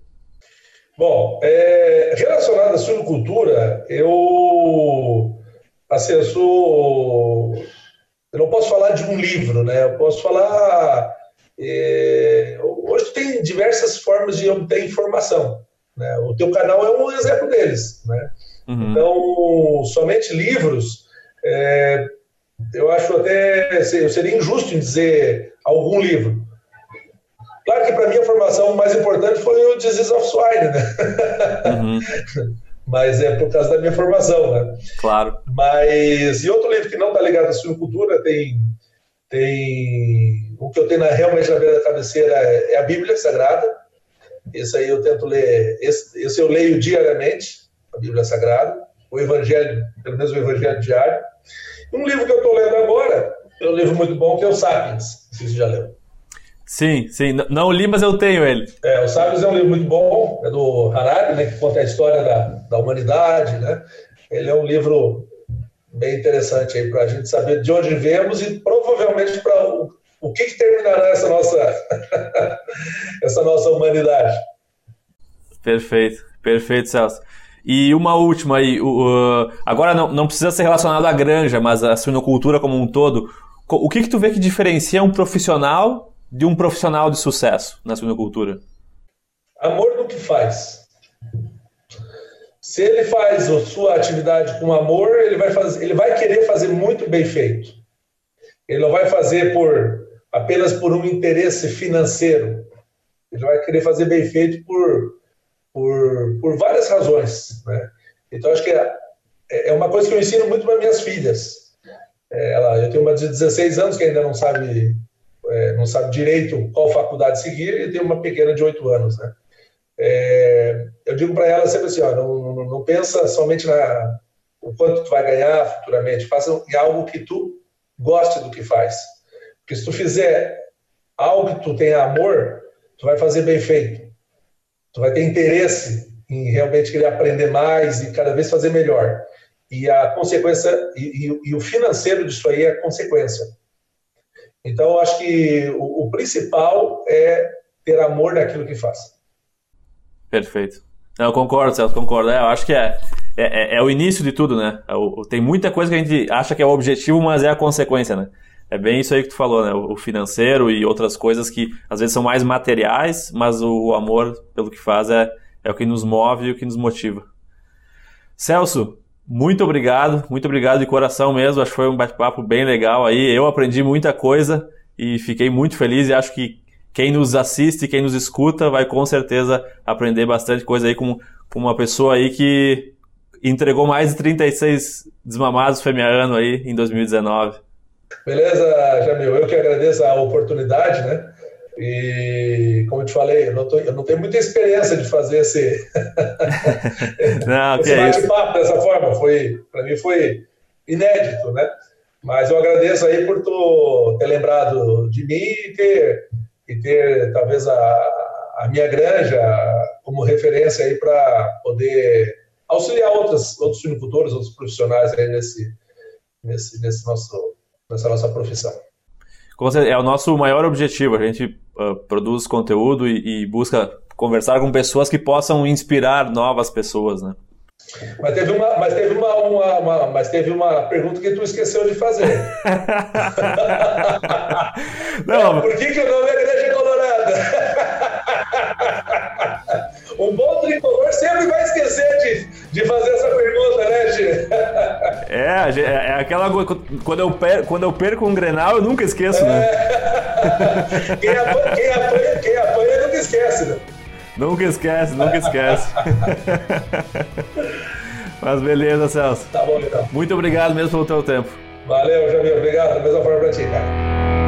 Bom, é, relacionado à suinocultura, eu assim, eu sou. Eu não posso falar de um livro, né? Eu posso falar é, hoje tem diversas formas de obter informação. Né? O teu canal é um exemplo deles. Né? Uhum. Então, somente livros, é, eu acho até eu seria injusto em dizer algum livro. Claro que para mim a formação mais importante foi o Disease of Swine, né? Uhum. Mas é por causa da minha formação, né? Claro. Mas e outro livro que não está ligado à suinocultura tem tem o que eu tenho na, realmente na beira da cabeceira é, é a Bíblia Sagrada. Esse aí eu tento ler, esse, esse eu leio diariamente, a Bíblia Sagrada, o Evangelho, pelo menos o Evangelho diário. Um livro que eu estou lendo agora é um livro muito bom que é o Sapiens, não sei se já leu. Sim, sim. Não li, mas eu tenho ele. É, o Sapiens é um livro muito bom, é do Harari, né, que conta a história da, da humanidade, né? Ele é um livro bem interessante aí para a gente saber de onde viemos e provavelmente para o, o que, que, terminará essa nossa, essa nossa humanidade. Perfeito, perfeito, Celso. E uma última aí, uh, agora não, não precisa ser relacionado à granja, mas à suinocultura como um todo. O que, que tu vê que diferencia um profissional de um profissional de sucesso na suinocultura? Amor do que faz. Se ele faz a sua atividade com amor, ele vai, fazer, ele vai querer fazer muito bem feito. Ele não vai fazer por apenas por um interesse financeiro. Ele vai querer fazer bem feito por, por, por várias razões. Né? Então, acho que é, é uma coisa que eu ensino muito para minhas filhas. É, ela, eu tenho uma de 16 anos que ainda não sabe, é, não sabe direito qual faculdade seguir, e tenho uma pequena de 8 anos. Né? É, eu digo para ela sempre assim, ó, não, não, não, pensa somente na o quanto tu vai ganhar futuramente, faça algo que tu goste do que faz. Porque se tu fizer algo que tu tenha amor, tu vai fazer bem feito. Tu vai ter interesse em realmente querer aprender mais e cada vez fazer melhor. E a consequência, e, e, e o financeiro disso aí é a consequência. Então, eu acho que o, o principal é ter amor naquilo que faz. Perfeito. eu concordo, Celso, concordo. É, eu acho que é, é, é, é, o início de tudo, né? É tem muita coisa que a gente acha que é o objetivo, mas é a consequência, né? É bem isso aí que tu falou, né? O financeiro e outras coisas que às vezes são mais materiais, mas o amor pelo que faz é, é o que nos move e o que nos motiva. Celso, muito obrigado, muito obrigado de coração mesmo. Acho que foi um bate-papo bem legal aí. Eu aprendi muita coisa e fiquei muito feliz e acho que quem nos assiste, quem nos escuta, vai com certeza aprender bastante coisa aí com, com uma pessoa aí que entregou mais de 36 desmamados femiano aí em 2019. Beleza, Jamil. Eu que agradeço a oportunidade, né? E, como eu te falei, eu não, tô, eu não tenho muita experiência de fazer esse, não, esse é bate-papo dessa forma. Foi, para mim foi inédito, né? Mas eu agradeço aí por tu ter lembrado de mim e ter e ter talvez a, a minha granja como referência aí para poder auxiliar outras, outros suinocultores, outros profissionais aí nesse, nesse, nesse nosso, nessa nossa profissão. É o nosso maior objetivo, a gente uh, produz conteúdo e, e, busca conversar com pessoas que possam inspirar novas pessoas, né? Mas teve uma, mas teve uma, uma, uma, mas teve uma pergunta que tu esqueceu de fazer. Não, Por que, que o nome é Igreja Colorada? Um bom tricolor sempre vai esquecer de, de fazer essa pergunta, né, Gê? É, é, é aquela quando eu, perco, quando eu perco um Grenal, eu nunca esqueço, né? É. Quem, apanha, quem, apanha, quem apanha nunca esquece, né? Nunca esquece, nunca esquece. Mas beleza, Celso. Tá bom, então. Muito obrigado mesmo pelo teu tempo. Valeu, Jamil. Obrigado. Da mesma forma pra ti, cara.